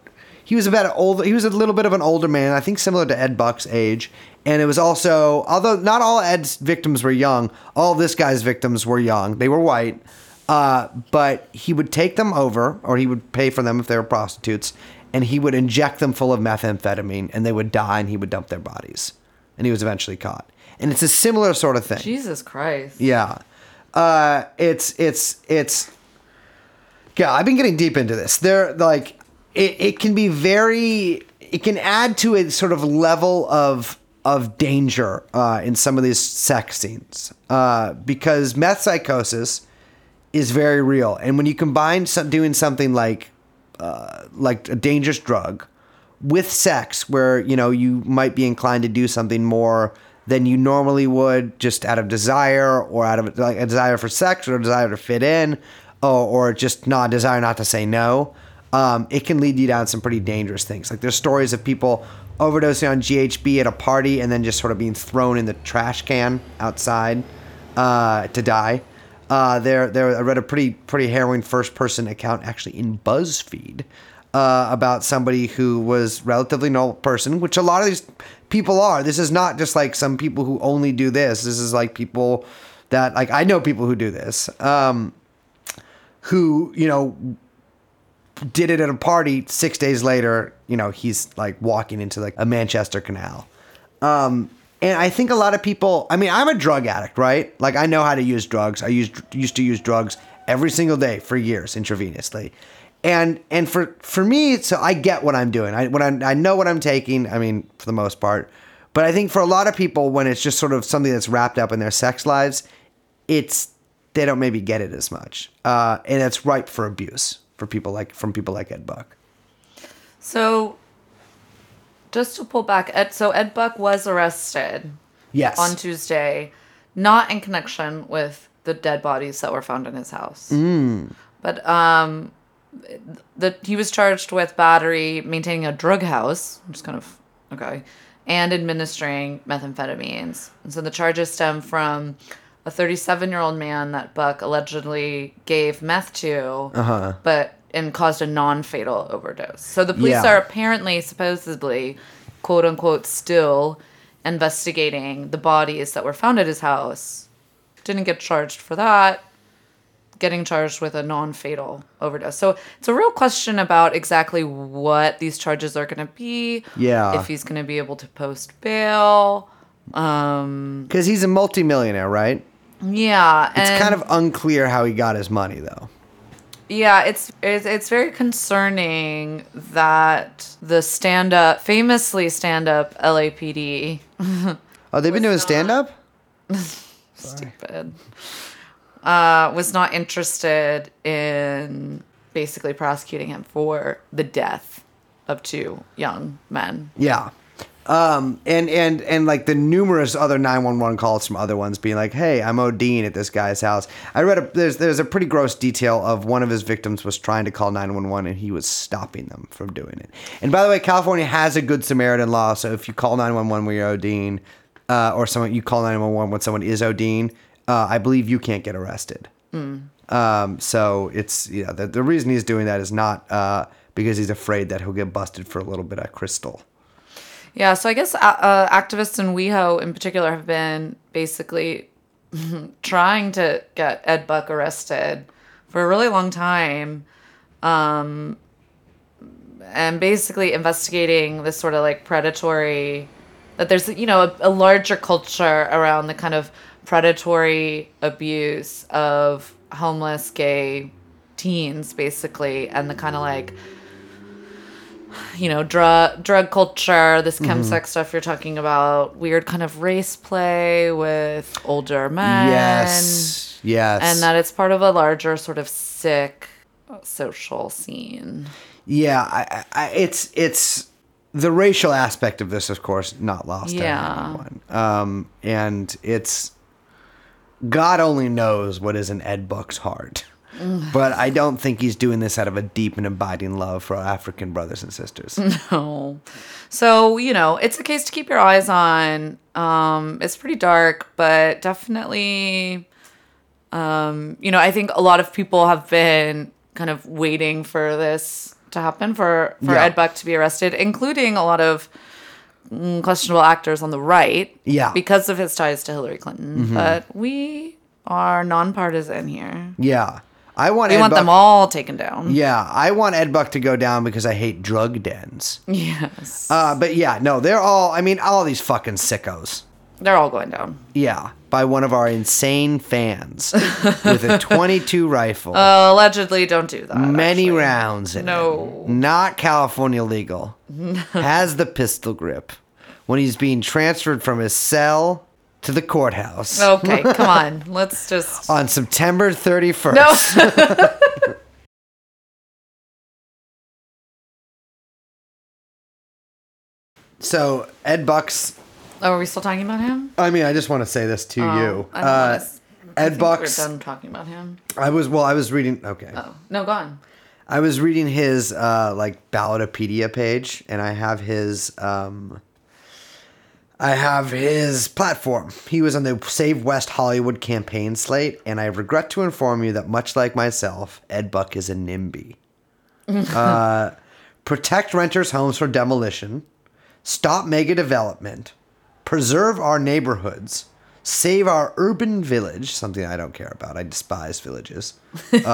Speaker 2: He was about an older. He was a little bit of an older man. I think similar to Ed Buck's age. And it was also, although not all Ed's victims were young, all this guy's victims were young. They were white. Uh, but he would take them over, or he would pay for them if they were prostitutes, and he would inject them full of methamphetamine, and they would die, and he would dump their bodies. And he was eventually caught. And it's a similar sort of thing.
Speaker 1: Jesus Christ.
Speaker 2: Yeah. Uh, it's it's it's yeah, I've been getting deep into this. They're like it, it can be very it can add to a sort of level of of danger uh, in some of these sex scenes. Uh, because meth psychosis is very real. And when you combine some, doing something like uh, like a dangerous drug with sex where you know you might be inclined to do something more than you normally would just out of desire or out of like a desire for sex or a desire to fit in or, or just not desire not to say no um, it can lead you down some pretty dangerous things like there's stories of people overdosing on ghb at a party and then just sort of being thrown in the trash can outside uh, to die uh, there, there. I read a pretty, pretty harrowing first-person account actually in BuzzFeed uh, about somebody who was relatively normal person, which a lot of these people are. This is not just like some people who only do this. This is like people that, like, I know people who do this, um, who you know did it at a party. Six days later, you know, he's like walking into like a Manchester Canal. Um, and I think a lot of people. I mean, I'm a drug addict, right? Like I know how to use drugs. I used used to use drugs every single day for years intravenously, and and for for me, so I get what I'm doing. I when I, I know what I'm taking. I mean, for the most part, but I think for a lot of people, when it's just sort of something that's wrapped up in their sex lives, it's they don't maybe get it as much, uh, and it's ripe for abuse for people like from people like Ed Buck.
Speaker 1: So, just to pull back, Ed, so Ed Buck was arrested
Speaker 2: Yes.
Speaker 1: on Tuesday, not in connection with the dead bodies that were found in his house.
Speaker 2: Mm.
Speaker 1: But um, the he was charged with battery, maintaining a drug house, which is kind of okay, and administering methamphetamines. And so the charges stem from a 37 year old man that Buck allegedly gave meth to,
Speaker 2: Uh-huh.
Speaker 1: but and caused a non fatal overdose. So the police
Speaker 2: Yeah.
Speaker 1: are apparently, supposedly, quote unquote, still investigating the bodies that were found at his house. Didn't get charged for that getting charged with a non-fatal overdose. So it's a real question about exactly what these charges are going to be.
Speaker 2: Yeah.
Speaker 1: If he's going to be able to post bail. Um
Speaker 2: Because he's a multimillionaire, right?
Speaker 1: yeah,
Speaker 2: It's kind of unclear how he got his money, though.
Speaker 1: Yeah, it's it's it's very concerning that the stand-up famously stand-up LAPD
Speaker 2: Oh, they've been doing stand up?
Speaker 1: stupid uh was not interested in basically prosecuting him for the death of two young men.
Speaker 2: Yeah. Um, and, and, and like the numerous other 911 calls from other ones being like, hey, I'm ODing at this guy's house. I read a, there's, there's a pretty gross detail of one of his victims was trying to call 911 and he was stopping them from doing it. And by the way, California has a good Samaritan law. So if you call 911 when you're ODing, uh, or someone, you call 911 when someone is ODing, uh, I believe you can't get arrested. Um, so it's you know the, the reason he's doing that is not uh, because he's afraid that he'll get busted for a little bit of crystal.
Speaker 1: Yeah, so I guess uh, uh, activists in WeHo in particular have been basically trying to get Ed Buck arrested for a really long time. Um, and basically investigating this sort of like predatory that there's you know a, a larger culture around the kind of predatory abuse of homeless gay teens basically and the kind of like you know drug drug culture this
Speaker 2: Mm-hmm.
Speaker 1: chemsex stuff you're talking about weird kind of race play with older men
Speaker 2: Yes. Yes.
Speaker 1: and that it's part of a larger sort of sick social scene
Speaker 2: Yeah, I, I, it's it's the racial aspect of this, of course, not lost
Speaker 1: Yeah.
Speaker 2: on anyone. Um, and it's God only knows what is in Ed Buck's heart. but I don't think he's doing this out of a deep and abiding love for our African brothers and sisters.
Speaker 1: No. So, you know, it's a case to keep your eyes on. Um, it's pretty dark, but definitely, um, you know, I think a lot of people have been kind of waiting for this to happen, for, for
Speaker 2: Yeah.
Speaker 1: Ed Buck to be arrested, including a lot of mm, questionable actors on the right.
Speaker 2: Yeah. Mm-hmm.
Speaker 1: Because of his ties to Hillary Clinton. But we are nonpartisan here.
Speaker 2: Yeah. I want
Speaker 1: We
Speaker 2: Ed
Speaker 1: want
Speaker 2: Buck,
Speaker 1: them all taken down.
Speaker 2: Yeah, I want Ed Buck to go down because I hate drug dens.
Speaker 1: Yes.
Speaker 2: Uh, but yeah, no, they're all I mean, all these fucking sickos.
Speaker 1: They're all going down.
Speaker 2: Yeah, by one of our insane fans with a 22 rifle.
Speaker 1: Uh, allegedly, don't do that.
Speaker 2: many
Speaker 1: actually.
Speaker 2: rounds in
Speaker 1: No.
Speaker 2: it. Not California legal. Has the pistol grip when he's being transferred from his cell to the courthouse
Speaker 1: Okay, come on. Let's just.
Speaker 2: on September 31st.
Speaker 1: No.
Speaker 2: So Ed Bucks.
Speaker 1: Oh, are we still talking about him?
Speaker 2: I mean, I just want to say this to you.
Speaker 1: Oh, I don't
Speaker 2: Uh,
Speaker 1: wanna
Speaker 2: Ed Bucks.
Speaker 1: We're done talking about him.
Speaker 2: I was well. I was reading. Okay.
Speaker 1: Oh no, go on.
Speaker 2: I was reading his uh, like Ballotpedia page, and I have his um, I have his platform. He was on the Save West Hollywood campaign slate, and I regret to inform you that much like myself, Ed Buck is a NIMBY. uh, protect renters' homes from demolition, stop mega development, preserve our neighborhoods, save our urban village, something I don't care about. I despise villages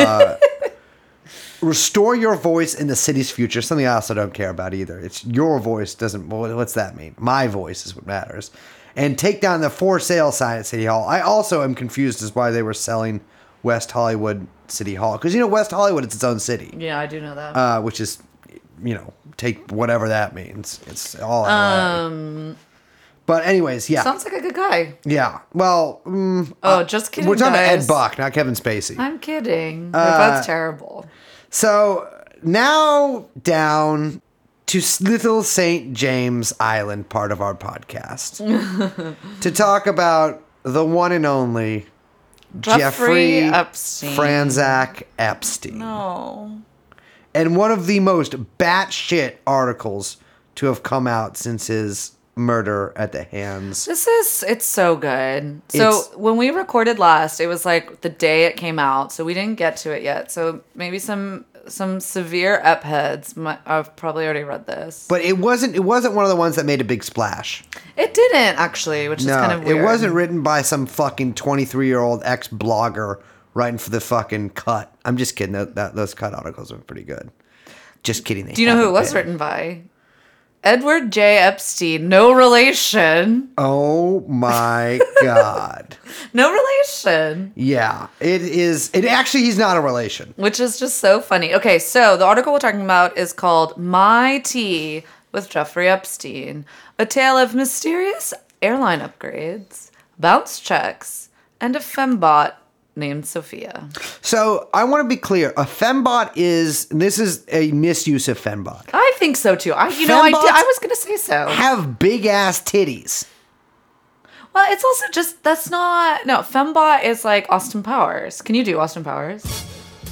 Speaker 2: restore your voice in the city's future. Something else I don't care about either. It's your voice doesn't. Well, what's that mean? My voice is what matters. And take down the for sale sign at City Hall. I also am confused as why they were selling West Hollywood City Hall because you know West Hollywood it's its own city,
Speaker 1: Yeah, I do know that.
Speaker 2: uh, which is you know take whatever that means. It's all. LA. But anyways, yeah,
Speaker 1: sounds like a good guy.
Speaker 2: yeah. Well, mm,
Speaker 1: Oh, just kidding.
Speaker 2: we're talking about. Ed Buck, not Kevin Spacey.
Speaker 1: I'm kidding. They're
Speaker 2: Uh,
Speaker 1: both terrible.
Speaker 2: So now down to Little St. James Island, part of our podcast, to talk about the one and only
Speaker 1: Jeffrey
Speaker 2: Jeffrey
Speaker 1: Epstein.
Speaker 2: Franzak Epstein.
Speaker 1: No.
Speaker 2: And one of the most batshit articles to have come out since his murder at the hands.
Speaker 1: This is it's so good. So
Speaker 2: It's-
Speaker 1: when we recorded last, it was like the day it came out, so we didn't get to it yet. So maybe some some severe ep heads I've probably already read this.
Speaker 2: But it wasn't. It wasn't one of the ones that made a big splash.
Speaker 1: It didn't actually, which is kind of weird.
Speaker 2: it wasn't written by some fucking twenty-three-year-old ex-blogger writing for the fucking cut. I'm just kidding. That, that those cut articles are pretty good. Just kidding.
Speaker 1: Do you know who it was
Speaker 2: been.
Speaker 1: written by? Edward J. Epstein. No relation.
Speaker 2: Oh my god.
Speaker 1: No relation.
Speaker 2: Yeah, it is. It actually, he's not a relation.
Speaker 1: Which is just so funny. Okay, so the article we're talking about is called My Tea with Jeffrey Epstein, a tale of mysterious airline upgrades, bounce checks, and a fembot named Sophia.
Speaker 2: So I want to be clear. A fembot is. This is a misuse of fembot.
Speaker 1: I think so too. I, you know, I, did, I was gonna say so.
Speaker 2: Have big ass titties.
Speaker 1: Well, it's also just that's not no. Fembot is like Austin Powers. Can you do Austin Powers?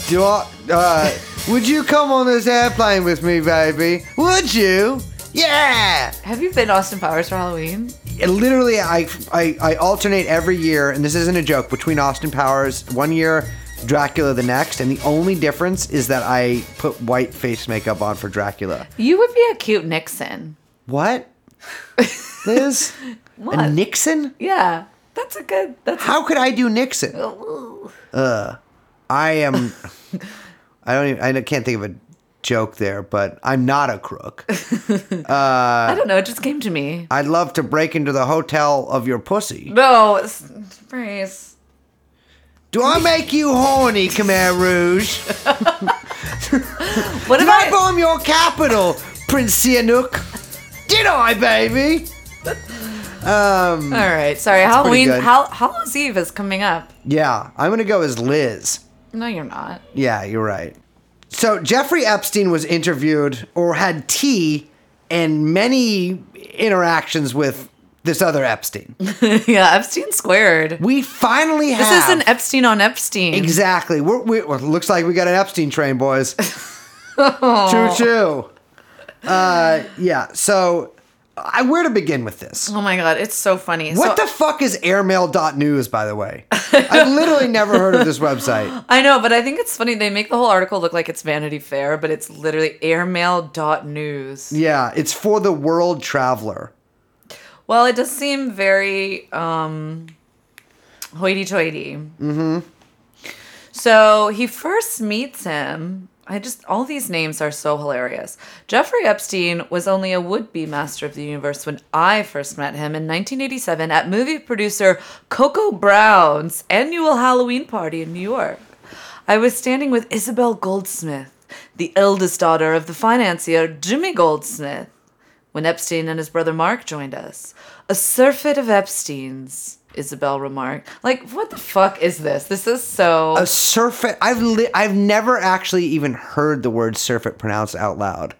Speaker 2: Do I, uh, would you come on this airplane with me, baby? Would you? Yeah.
Speaker 1: Have you been Austin Powers for Halloween?
Speaker 2: It literally, I, I I alternate every year, and this isn't a joke. Between Austin Powers, one year, Dracula the next, and the only difference is that I put white face makeup on for Dracula.
Speaker 1: You would be a cute Nixon.
Speaker 2: What? Liz?
Speaker 1: What?
Speaker 2: A Nixon?
Speaker 1: Yeah, that's a good. That's
Speaker 2: How could I do Nixon?
Speaker 1: Ooh.
Speaker 2: Uh, I am. I don't even. I can't think of a joke there, but I'm not a crook.
Speaker 1: I don't know. It just came to me.
Speaker 2: I'd love to break into the hotel of your pussy.
Speaker 1: No, it's, Brace.
Speaker 2: Do I make you horny, Khmer Rouge?
Speaker 1: What
Speaker 2: Did
Speaker 1: if
Speaker 2: I
Speaker 1: I?
Speaker 2: bomb your capital, Prince Sihanouk? Did I, baby? Um,
Speaker 1: All right. Sorry. Halloween.
Speaker 2: good.
Speaker 1: Hall- Hallows Eve is coming up.
Speaker 2: yeah, I'm gonna go as Liz.
Speaker 1: No, you're not.
Speaker 2: Yeah, you're right. So Jeffrey Epstein was interviewed or had tea and many interactions with this other Epstein.
Speaker 1: yeah, Epstein squared.
Speaker 2: We finally have
Speaker 1: This is an Epstein on Epstein.
Speaker 2: exactly. We're, we well, looks like we got an Epstein train, boys. Choo choo. Uh, yeah. So, I, where to begin with this?
Speaker 1: Oh my god, it's so funny.
Speaker 2: What
Speaker 1: so,
Speaker 2: the fuck is airmail.news, by the way? I've literally never heard of this website.
Speaker 1: I know, but I think it's funny. They make the whole article look like it's Vanity Fair, but it's literally airmail.news.
Speaker 2: Yeah, it's for the world traveler.
Speaker 1: Well, it does seem very um, hoity-toity. Mm-hmm. So he first meets him. I just all these names are so hilarious. Jeffrey Epstein was only a would-be master of the universe when I first met him in 1987 at movie producer Coco Brown's annual Halloween party in New York. I was standing with Isabel Goldsmith, the eldest daughter of the financier Jimmy Goldsmith when Epstein and his brother Mark joined us. A surfeit of Epstein's, Isabel remarked. Like, what the fuck is this? This is so.
Speaker 2: A surfeit. I've li- I've never actually even heard the word surfeit pronounced out loud.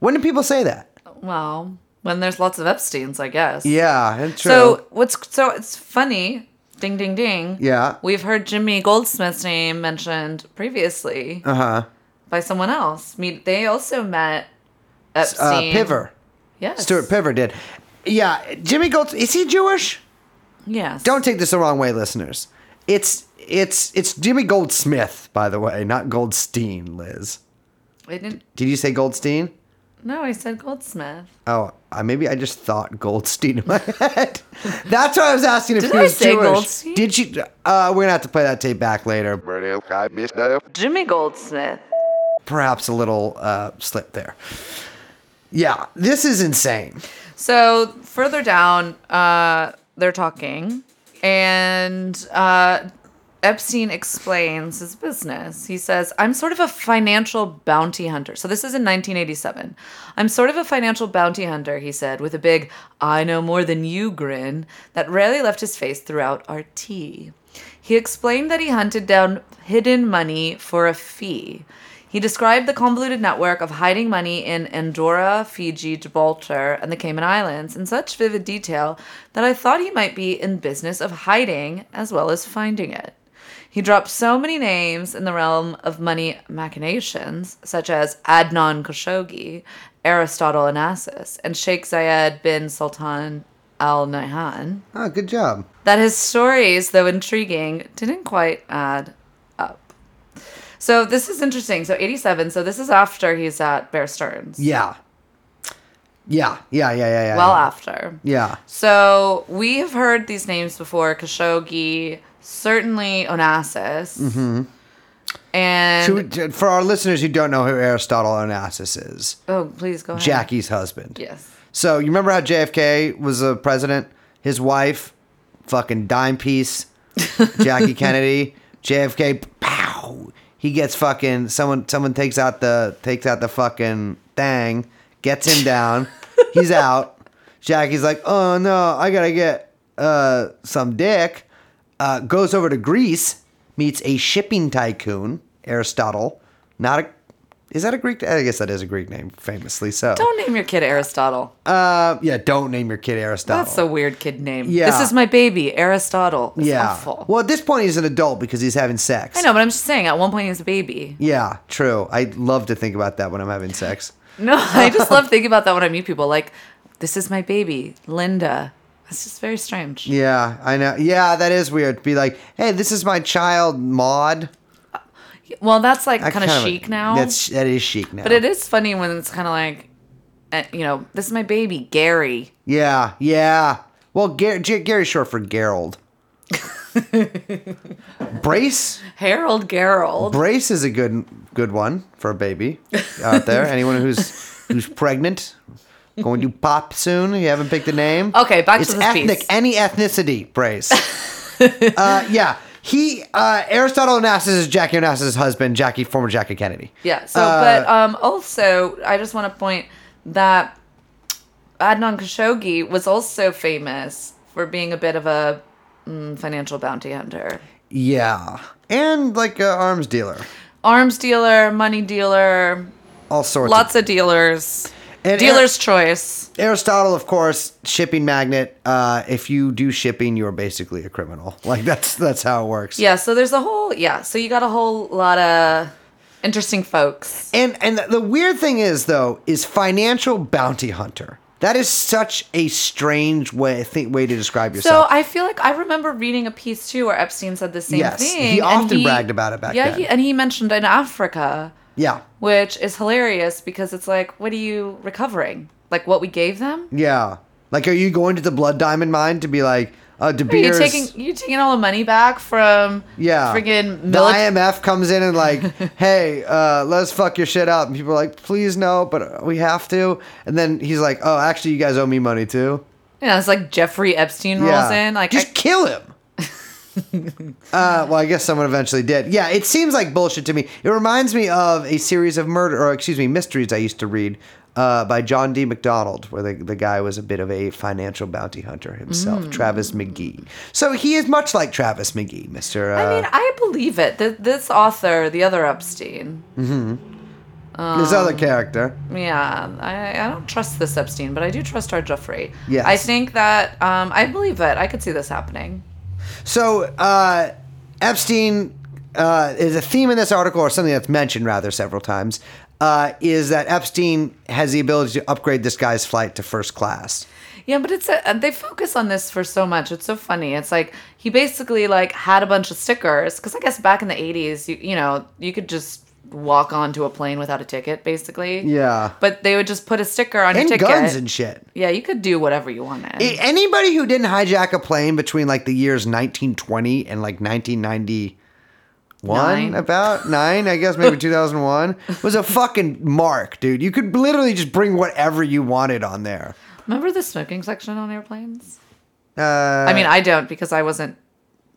Speaker 2: When do people say that?
Speaker 1: well, when there's lots of Epstein's, I guess.
Speaker 2: Yeah.
Speaker 1: So what's so it's funny. Ding ding ding.
Speaker 2: Yeah.
Speaker 1: We've heard Jimmy Goldsmith's name mentioned previously
Speaker 2: uh huh.
Speaker 1: by someone else. Me, they also met
Speaker 2: Uh, Pivar.
Speaker 1: Yes.
Speaker 2: Stuart Pivar did. Yeah, Jimmy Gold. Is he Jewish?
Speaker 1: Yes.
Speaker 2: Don't take this the wrong way, listeners. It's it's it's Jimmy Goldsmith, by the way, not Goldstein, Liz.
Speaker 1: I didn't.
Speaker 2: Did you say Goldstein?
Speaker 1: No, I said Goldsmith.
Speaker 2: Oh, uh, maybe I just thought Goldstein in my head. That's why I was asking if
Speaker 1: Did
Speaker 2: he
Speaker 1: I
Speaker 2: was
Speaker 1: say
Speaker 2: Jewish.
Speaker 1: Goldstein?
Speaker 2: Did you? Uh, we're gonna have to play that tape back later.
Speaker 1: Jimmy Goldsmith.
Speaker 2: Perhaps a little uh, slip there. Yeah, this is insane.
Speaker 1: So further down, uh, they're talking, and uh, Epstein explains his business. He says, I'm sort of a financial bounty hunter. So this is in 1987. I'm sort of a financial bounty hunter, he said, with a big, I know more than you grin that rarely left his face throughout our tea. He explained that he hunted down hidden money for a fee. He described the convoluted network of hiding money in Andorra, Fiji, Gibraltar, and the Cayman Islands in such vivid detail that I thought he might be in business of hiding as well as finding it. He dropped so many names in the realm of money machinations, such as Adnan Khashoggi, Aristotle Onassis, and Sheikh Zayed bin Sultan Al Nahyan,
Speaker 2: Oh, ah, good job.
Speaker 1: that his stories, though intriguing, didn't quite add. So this is interesting. So 87, so this is after he's at Bear Stearns.
Speaker 2: Yeah. Yeah, yeah, yeah, yeah, yeah.
Speaker 1: Well
Speaker 2: yeah.
Speaker 1: after.
Speaker 2: Yeah.
Speaker 1: So we have heard these names before Khashoggi, certainly Onassis. Mm-hmm. And
Speaker 2: we- for our listeners who don't know who Aristotle Onassis is,
Speaker 1: oh, please go ahead.
Speaker 2: Jackie's husband.
Speaker 1: Yes.
Speaker 2: So you remember how JFK was a president? His wife, fucking dime piece, Jackie Kennedy. JFK, pow. He gets fucking someone. Someone takes out the takes out the fucking thing, gets him down. He's out. Jackie's like, oh no, I gotta get uh some dick. Uh, goes over to Greece, meets a shipping tycoon, Aristotle. Not a. Is that a Greek? I guess that is a Greek name, famously so.
Speaker 1: Don't name your kid Aristotle.
Speaker 2: Uh, yeah, don't name your kid Aristotle.
Speaker 1: That's a weird kid name.
Speaker 2: Yeah.
Speaker 1: This is my baby, Aristotle. It's
Speaker 2: yeah.
Speaker 1: awful.
Speaker 2: Well, at this point, he's an adult because he's having sex.
Speaker 1: I know, but I'm just saying, at one point he was a baby.
Speaker 2: Yeah, true. I love to think about that when I'm having sex.
Speaker 1: No, I just love thinking about that when I meet people. Like, this is my baby, Linda. It's just very strange.
Speaker 2: Yeah, I know. Yeah, that is weird. Be like, hey, this is my child, Maud.
Speaker 1: Well, that's like kind of chic now.
Speaker 2: That's that is chic now.
Speaker 1: but it is funny when it's kind of like, uh, you know, this is my baby, Gary.
Speaker 2: Yeah, yeah. Well, Gary, G- Gary's short for Gerald. Brace.
Speaker 1: Harold Gerald.
Speaker 2: Brace is a good good one for a baby out there. Anyone who's who's pregnant, going to pop soon. You haven't picked a name.
Speaker 1: Okay, back to
Speaker 2: it's
Speaker 1: this
Speaker 2: ethnic.
Speaker 1: piece.
Speaker 2: Any ethnicity. Brace. uh, yeah. He uh, Aristotle Onassis is Jackie Onassis' husband, Jackie, former Jackie Kennedy.
Speaker 1: Yeah. So,
Speaker 2: Uh,
Speaker 1: but um, also, I just want to point that Adnan Khashoggi was also famous for being a bit of a mm, financial bounty hunter,
Speaker 2: Yeah, and like a arms dealer,
Speaker 1: arms dealer, money dealer,
Speaker 2: all sorts.
Speaker 1: lots
Speaker 2: of
Speaker 1: of dealers.
Speaker 2: And
Speaker 1: Dealer's choice.
Speaker 2: Aristotle, of course, shipping magnet. Uh, if you do shipping, you're basically a criminal. Like that's that's how it works.
Speaker 1: Yeah. So there's a whole yeah. So you got a whole lot of interesting folks.
Speaker 2: And and the weird thing is though, is financial bounty hunter. That is such a strange way think way to describe yourself. So.
Speaker 1: I feel like I remember reading a piece too where Epstein said the same
Speaker 2: Yes,
Speaker 1: thing.
Speaker 2: he
Speaker 1: and
Speaker 2: often bragged about it back
Speaker 1: yeah,
Speaker 2: then.
Speaker 1: He, and he mentioned in Africa,
Speaker 2: yeah,
Speaker 1: which is hilarious because it's like, what are you recovering? Like what we gave them?
Speaker 2: yeah. Like, are you going to the Blood Diamond mine to be like, uh, De
Speaker 1: Are you taking you taking all the money back from
Speaker 2: Yeah.
Speaker 1: friggin'
Speaker 2: the IMF comes in and like, hey, uh, let's fuck your shit up. And people are like, please no, but we have to. And then he's like, oh, actually, you guys owe me money too.
Speaker 1: Yeah, it's like Jeffrey Epstein rolls in. Like
Speaker 2: just
Speaker 1: I-
Speaker 2: kill him. Uh, well, I guess someone eventually did. Yeah, it seems like bullshit to me. It reminds me of a series of murder, or excuse me, mysteries I used to read uh, by John D. MacDonald, where the, the guy was a bit of a financial bounty hunter himself,
Speaker 1: Mm.
Speaker 2: Travis McGee. So he is much like Travis McGee, Mister. Uh,
Speaker 1: I mean, I believe it. Th- This author, the other Epstein.
Speaker 2: this other character.
Speaker 1: Yeah, I, I don't trust this Epstein, but I do trust our Jeffrey.
Speaker 2: Yes.
Speaker 1: I think that um, I believe it. I could see this happening.
Speaker 2: So uh, Epstein uh, is a theme in this article, or something that's mentioned rather several times. Uh, is that Epstein has the ability to upgrade this guy's flight to first class?
Speaker 1: Yeah, but it's a, they focus on this for so much. It's so funny. It's like he basically like had a bunch of stickers because I guess back in the '80s, you you know, you could just walk onto a plane without a ticket, basically.
Speaker 2: Yeah.
Speaker 1: But they would just put a sticker on
Speaker 2: and
Speaker 1: your ticket.
Speaker 2: guns and shit.
Speaker 1: yeah, you could do whatever you wanted.
Speaker 2: A- Anybody who didn't hijack a plane between like the years 1920 and like 1991,
Speaker 1: Nine.
Speaker 2: about nine, I guess maybe 2001, was a fucking mark, dude. You could literally just bring whatever you wanted on there.
Speaker 1: Remember the smoking section on airplanes?
Speaker 2: Uh,
Speaker 1: I mean, I don't because I wasn't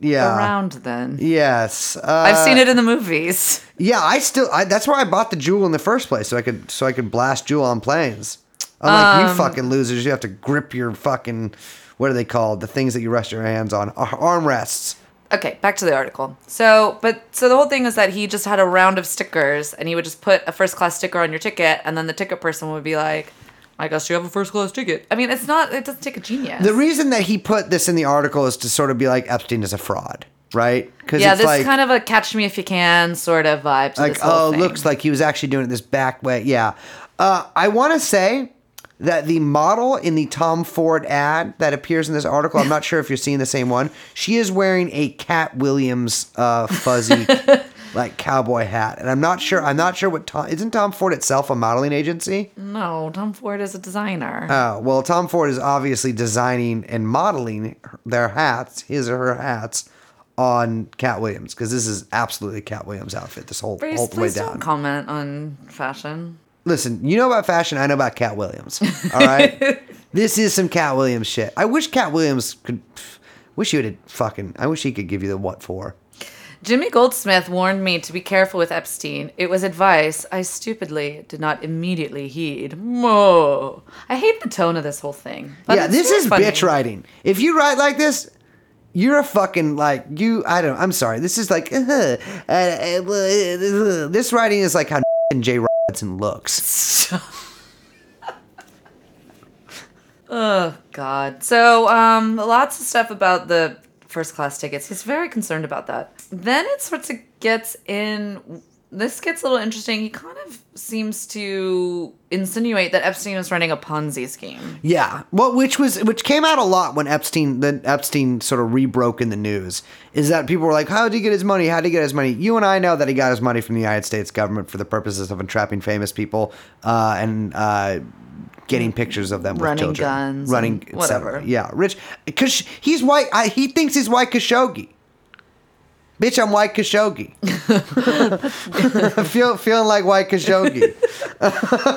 Speaker 2: yeah.
Speaker 1: around then.
Speaker 2: Yes, uh,
Speaker 1: I've seen it in the movies.
Speaker 2: Yeah, I still. I, that's where I bought the Juul in the first place, so I could so I could blast Juul on planes. Unlike
Speaker 1: Um,
Speaker 2: you fucking losers, you have to grip your fucking what are they called? The things that you rest your hands on, Ar- armrests.
Speaker 1: Okay, back to the article. So, but so the whole thing is that he just had a round of stickers, and he would just put a first class sticker on your ticket, and then the ticket person would be like, "I guess you have a first class ticket." I mean, it's not. It doesn't take a genius.
Speaker 2: The reason that he put this in the article is to sort of be like Epstein is a fraud, right? Because
Speaker 1: yeah,
Speaker 2: it's
Speaker 1: this
Speaker 2: like,
Speaker 1: kind of a catch me if you can sort of vibe. To
Speaker 2: like
Speaker 1: this whole
Speaker 2: oh,
Speaker 1: thing.
Speaker 2: looks like he was actually doing it this back way. Yeah, uh, I want to say that the model in the Tom Ford ad that appears in this article, I'm not sure if you're seeing the same one. She is wearing a Katt Williams uh, fuzzy. Like cowboy hat, and I'm not sure. I'm not sure what Tom isn't. Tom Ford itself a modeling agency.
Speaker 1: No, Tom Ford is a designer.
Speaker 2: Oh, well, Tom Ford is obviously designing and modeling their hats, his or her hats, on Katt Williams because this is absolutely Katt Williams' outfit. This whole
Speaker 1: please,
Speaker 2: whole way
Speaker 1: please don't
Speaker 2: down.
Speaker 1: comment on fashion.
Speaker 2: Listen, you know about fashion. I know about Katt Williams. All right, this is some Katt Williams shit. I wish Katt Williams could. Wish you would fucking. I wish he could give you the what for.
Speaker 1: Jimmy Goldsmith warned me to be careful with Epstein. It was advice I stupidly did not immediately heed. Mo. I hate the tone of this whole thing. but
Speaker 2: yeah, this is
Speaker 1: funny.
Speaker 2: bitch writing. If you write like this, you're a fucking like you. I don't. I'm sorry. This is like uh, uh, uh, this writing is like how Jay Robinson looks.
Speaker 1: Oh God. So um, lots of stuff about the first class tickets. He's very concerned about that. Then it sorts of gets in. This gets a little interesting. He kind of seems to insinuate that Epstein was running a Ponzi scheme.
Speaker 2: Yeah, well, which was which came out a lot when Epstein the Epstein sort of rebroke in the news. Is that people were like, "How did he get his money? How did he get his money?" You and I know that he got his money from the United States government for the purposes of entrapping famous people uh, and uh, getting pictures of them with
Speaker 1: Running
Speaker 2: children,
Speaker 1: guns
Speaker 2: running
Speaker 1: and
Speaker 2: et cetera.
Speaker 1: whatever.
Speaker 2: Yeah, rich because he's white. I, he thinks he's white Khashoggi. Bitch, I'm white Khashoggi. Feel feeling like white Khashoggi.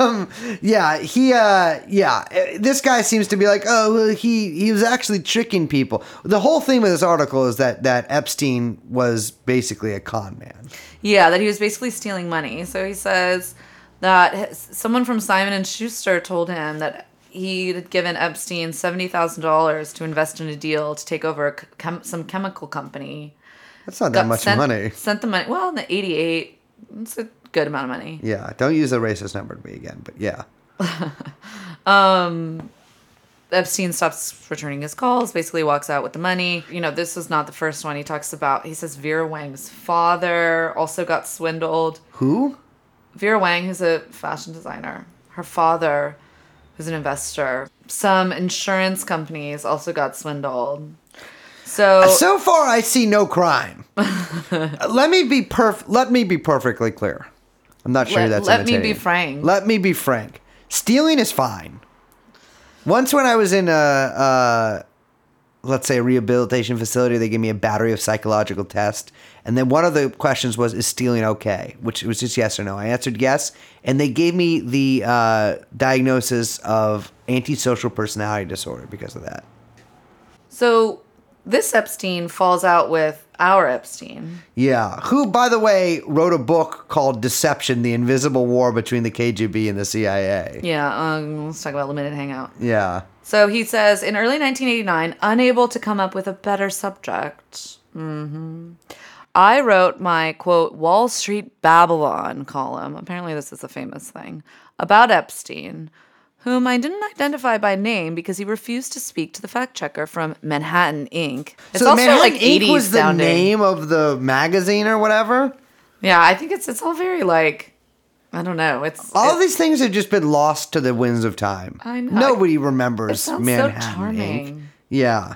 Speaker 2: um, yeah, he uh yeah, uh, this guy seems to be like, "Oh, well, he he was actually tricking people." The whole theme of this article is that that Epstein was basically a con man.
Speaker 1: Yeah, that he was basically stealing money. So he says that someone from Simon and Schuster told him that he had given Epstein seventy thousand dollars to invest in a deal to take over a chem- some chemical company.
Speaker 2: That's not that much
Speaker 1: sent,
Speaker 2: money.
Speaker 1: Sent the money. Well, in the '88, it's a good amount of money.
Speaker 2: Yeah, don't use a racist number to me again, but yeah.
Speaker 1: um, Epstein stops returning his calls, basically walks out with the money. You know, this is not the first one he talks about. He says Vera Wang's father also got swindled.
Speaker 2: Who?
Speaker 1: Vera Wang, who's a fashion designer, her father, who's an investor. Some insurance companies also got swindled. So,
Speaker 2: So far, I see no crime. let me be perf- Let me be perfectly clear. I'm not sure
Speaker 1: Let-
Speaker 2: that's.
Speaker 1: let me be frank.
Speaker 2: Let me be frank. Stealing is fine. Once, when I was in a, uh, let's say, a rehabilitation facility, they gave me a battery of psychological tests, and then one of the questions was, "Is stealing okay?" Which was just yes or no. I answered yes, and they gave me the uh, diagnosis of antisocial personality disorder because of that.
Speaker 1: so this Epstein falls out with our Epstein.
Speaker 2: Yeah, who, by the way, wrote a book called Deception The Invisible War Between the KGB and the CIA.
Speaker 1: Yeah, um, let's talk about limited hangout.
Speaker 2: Yeah.
Speaker 1: So he says in early 1989, unable to come up with a better subject. hmm I wrote my quote Wall Street Babylon column. Apparently, this is a famous thing about Epstein, whom I didn't identify by name because he refused to speak to the fact checker from Manhattan Inc. It's
Speaker 2: so
Speaker 1: also
Speaker 2: Manhattan
Speaker 1: like
Speaker 2: Inc.
Speaker 1: 80s
Speaker 2: was the
Speaker 1: sounding.
Speaker 2: name of the magazine or whatever.
Speaker 1: Yeah, I think it's it's all very like I don't know. It's
Speaker 2: All
Speaker 1: it-
Speaker 2: these things have just been lost to the winds of time.
Speaker 1: I know.
Speaker 2: Nobody
Speaker 1: It
Speaker 2: remembers
Speaker 1: so
Speaker 2: Manhattan Inc. Yeah.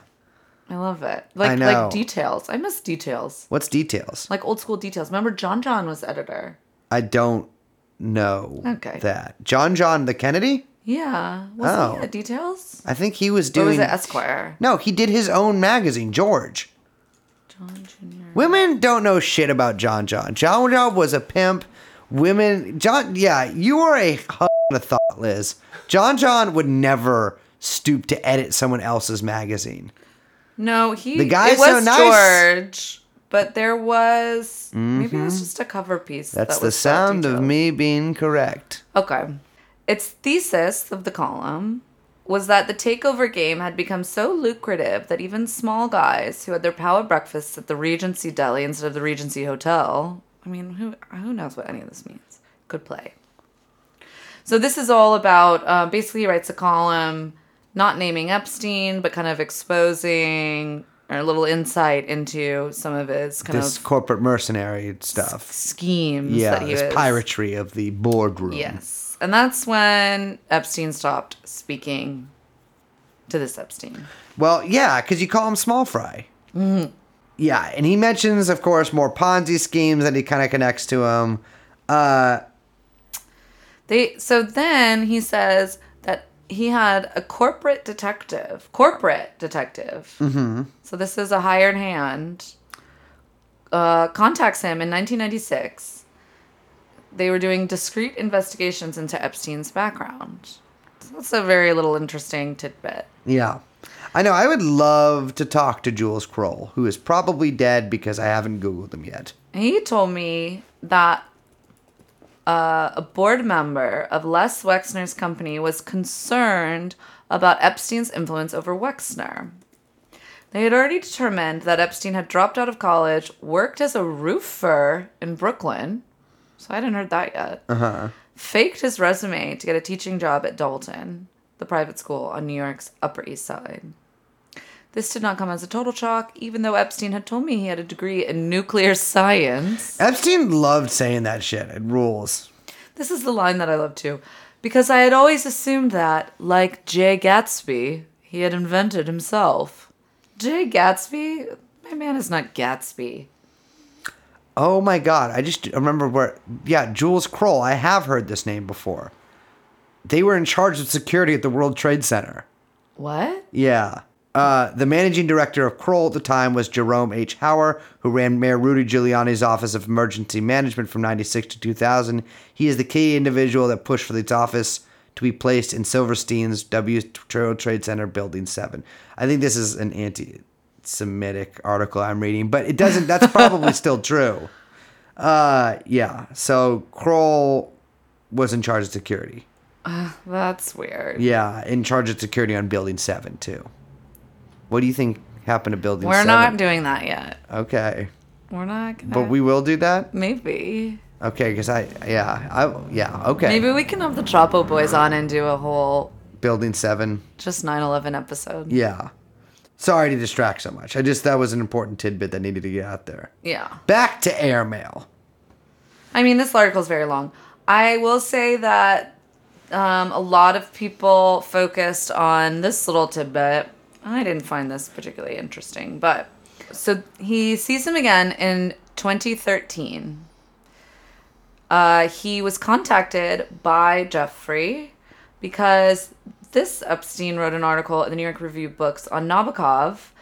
Speaker 1: I love it. Like
Speaker 2: know.
Speaker 1: like details. I miss details.
Speaker 2: What's details?
Speaker 1: Like old school details. Remember John John was editor.
Speaker 2: I don't know
Speaker 1: Okay.
Speaker 2: that. John John the Kennedy?
Speaker 1: Yeah. Was
Speaker 2: Oh.
Speaker 1: he at details?
Speaker 2: I think he was
Speaker 1: Or
Speaker 2: doing
Speaker 1: was it Esquire?
Speaker 2: No, he did his own magazine, George.
Speaker 1: John Jr.
Speaker 2: Women don't know shit about John John. John John was a pimp. Women, John, yeah, you are a hug a thought, Liz. John John would never stoop to edit someone else's magazine.
Speaker 1: No, he
Speaker 2: The guy's
Speaker 1: it was
Speaker 2: so nice.
Speaker 1: George, but there was maybe it was just a cover piece.
Speaker 2: Mm-hmm. That's
Speaker 1: that
Speaker 2: the sound of me being correct.
Speaker 1: Okay. Its thesis of the column was that the takeover game had become so lucrative that even small guys who had their power breakfasts at the Regency Deli instead of the Regency Hotel, I mean, who who knows what any of this means, could play. So this is all about uh, basically he writes a column, not naming Epstein, but kind of exposing or a little insight into some of his kind
Speaker 2: This
Speaker 1: of
Speaker 2: corporate mercenary stuff.
Speaker 1: schemes
Speaker 2: Yeah,
Speaker 1: that he
Speaker 2: this
Speaker 1: was
Speaker 2: piratery of the boardroom.
Speaker 1: Yes. And that's when Epstein stopped speaking to this Epstein.
Speaker 2: Well, yeah, because you call him small fry.
Speaker 1: Mm-hmm.
Speaker 2: Yeah, and he mentions, of course, more Ponzi schemes that he kind of connects to him. Uh,
Speaker 1: They so then he says that he had a corporate detective, corporate detective. Mm-hmm. So this is a hired hand. Uh, contacts him in 1996. They were doing discreet investigations into Epstein's background. So that's a very little interesting tidbit.
Speaker 2: yeah. I know, I would love to talk to Jules Kroll, who is probably dead because I haven't Googled him yet.
Speaker 1: He told me that uh, a board member of Les Wexner's company was concerned about Epstein's influence over Wexner. They had already determined that Epstein had dropped out of college, worked as a roofer in Brooklyn. So I hadn't heard that yet. Uh-huh. Faked his resume to get a teaching job at Dalton, the private school on New York's Upper East Side. This did not come as a total shock, even though Epstein had told me he had a degree in nuclear science.
Speaker 2: Epstein loved saying that shit. It rules.
Speaker 1: This is the line that I love too, because I had always assumed that, like Jay Gatsby, he had invented himself. Jay Gatsby? My man is not Gatsby.
Speaker 2: Oh my god, I just remember where. Yeah, Jules Kroll. I have heard this name before. They were in charge of security at the World Trade Center.
Speaker 1: What?
Speaker 2: Yeah. Uh, the managing director of Kroll at the time was Jerome H. Hauer, who ran Mayor Rudy Giuliani's Office of Emergency Management from 96 to 2000. He is the key individual that pushed for this office to be placed in Silverstein's W Trade Center Building 7. I think this is an anti Semitic article I'm reading, but it doesn't, that's probably still true. Uh, yeah. So Kroll was in charge of security.
Speaker 1: That's weird.
Speaker 2: Yeah, in charge of security on Building 7, too. What do you think happened to Building
Speaker 1: We're
Speaker 2: 7?
Speaker 1: not doing that yet.
Speaker 2: Okay.
Speaker 1: We're not gonna.
Speaker 2: But we will do that?
Speaker 1: maybe.
Speaker 2: Okay, because I, yeah, I, yeah, okay.
Speaker 1: Maybe we can have the Chapo boys on and do a whole
Speaker 2: Building 7.
Speaker 1: just 9/11 episode.
Speaker 2: Yeah. Sorry to distract so much. I just, that was an important tidbit that needed to get out there.
Speaker 1: Yeah.
Speaker 2: Back to airmail.
Speaker 1: I mean, this article is very long. I will say that um, a lot of people focused on this little tidbit. I didn't find this particularly interesting, but so he sees him again in 2013. Uh, he was contacted by Jeffrey because this Epstein wrote an article in the New York Review Books on Nabokov,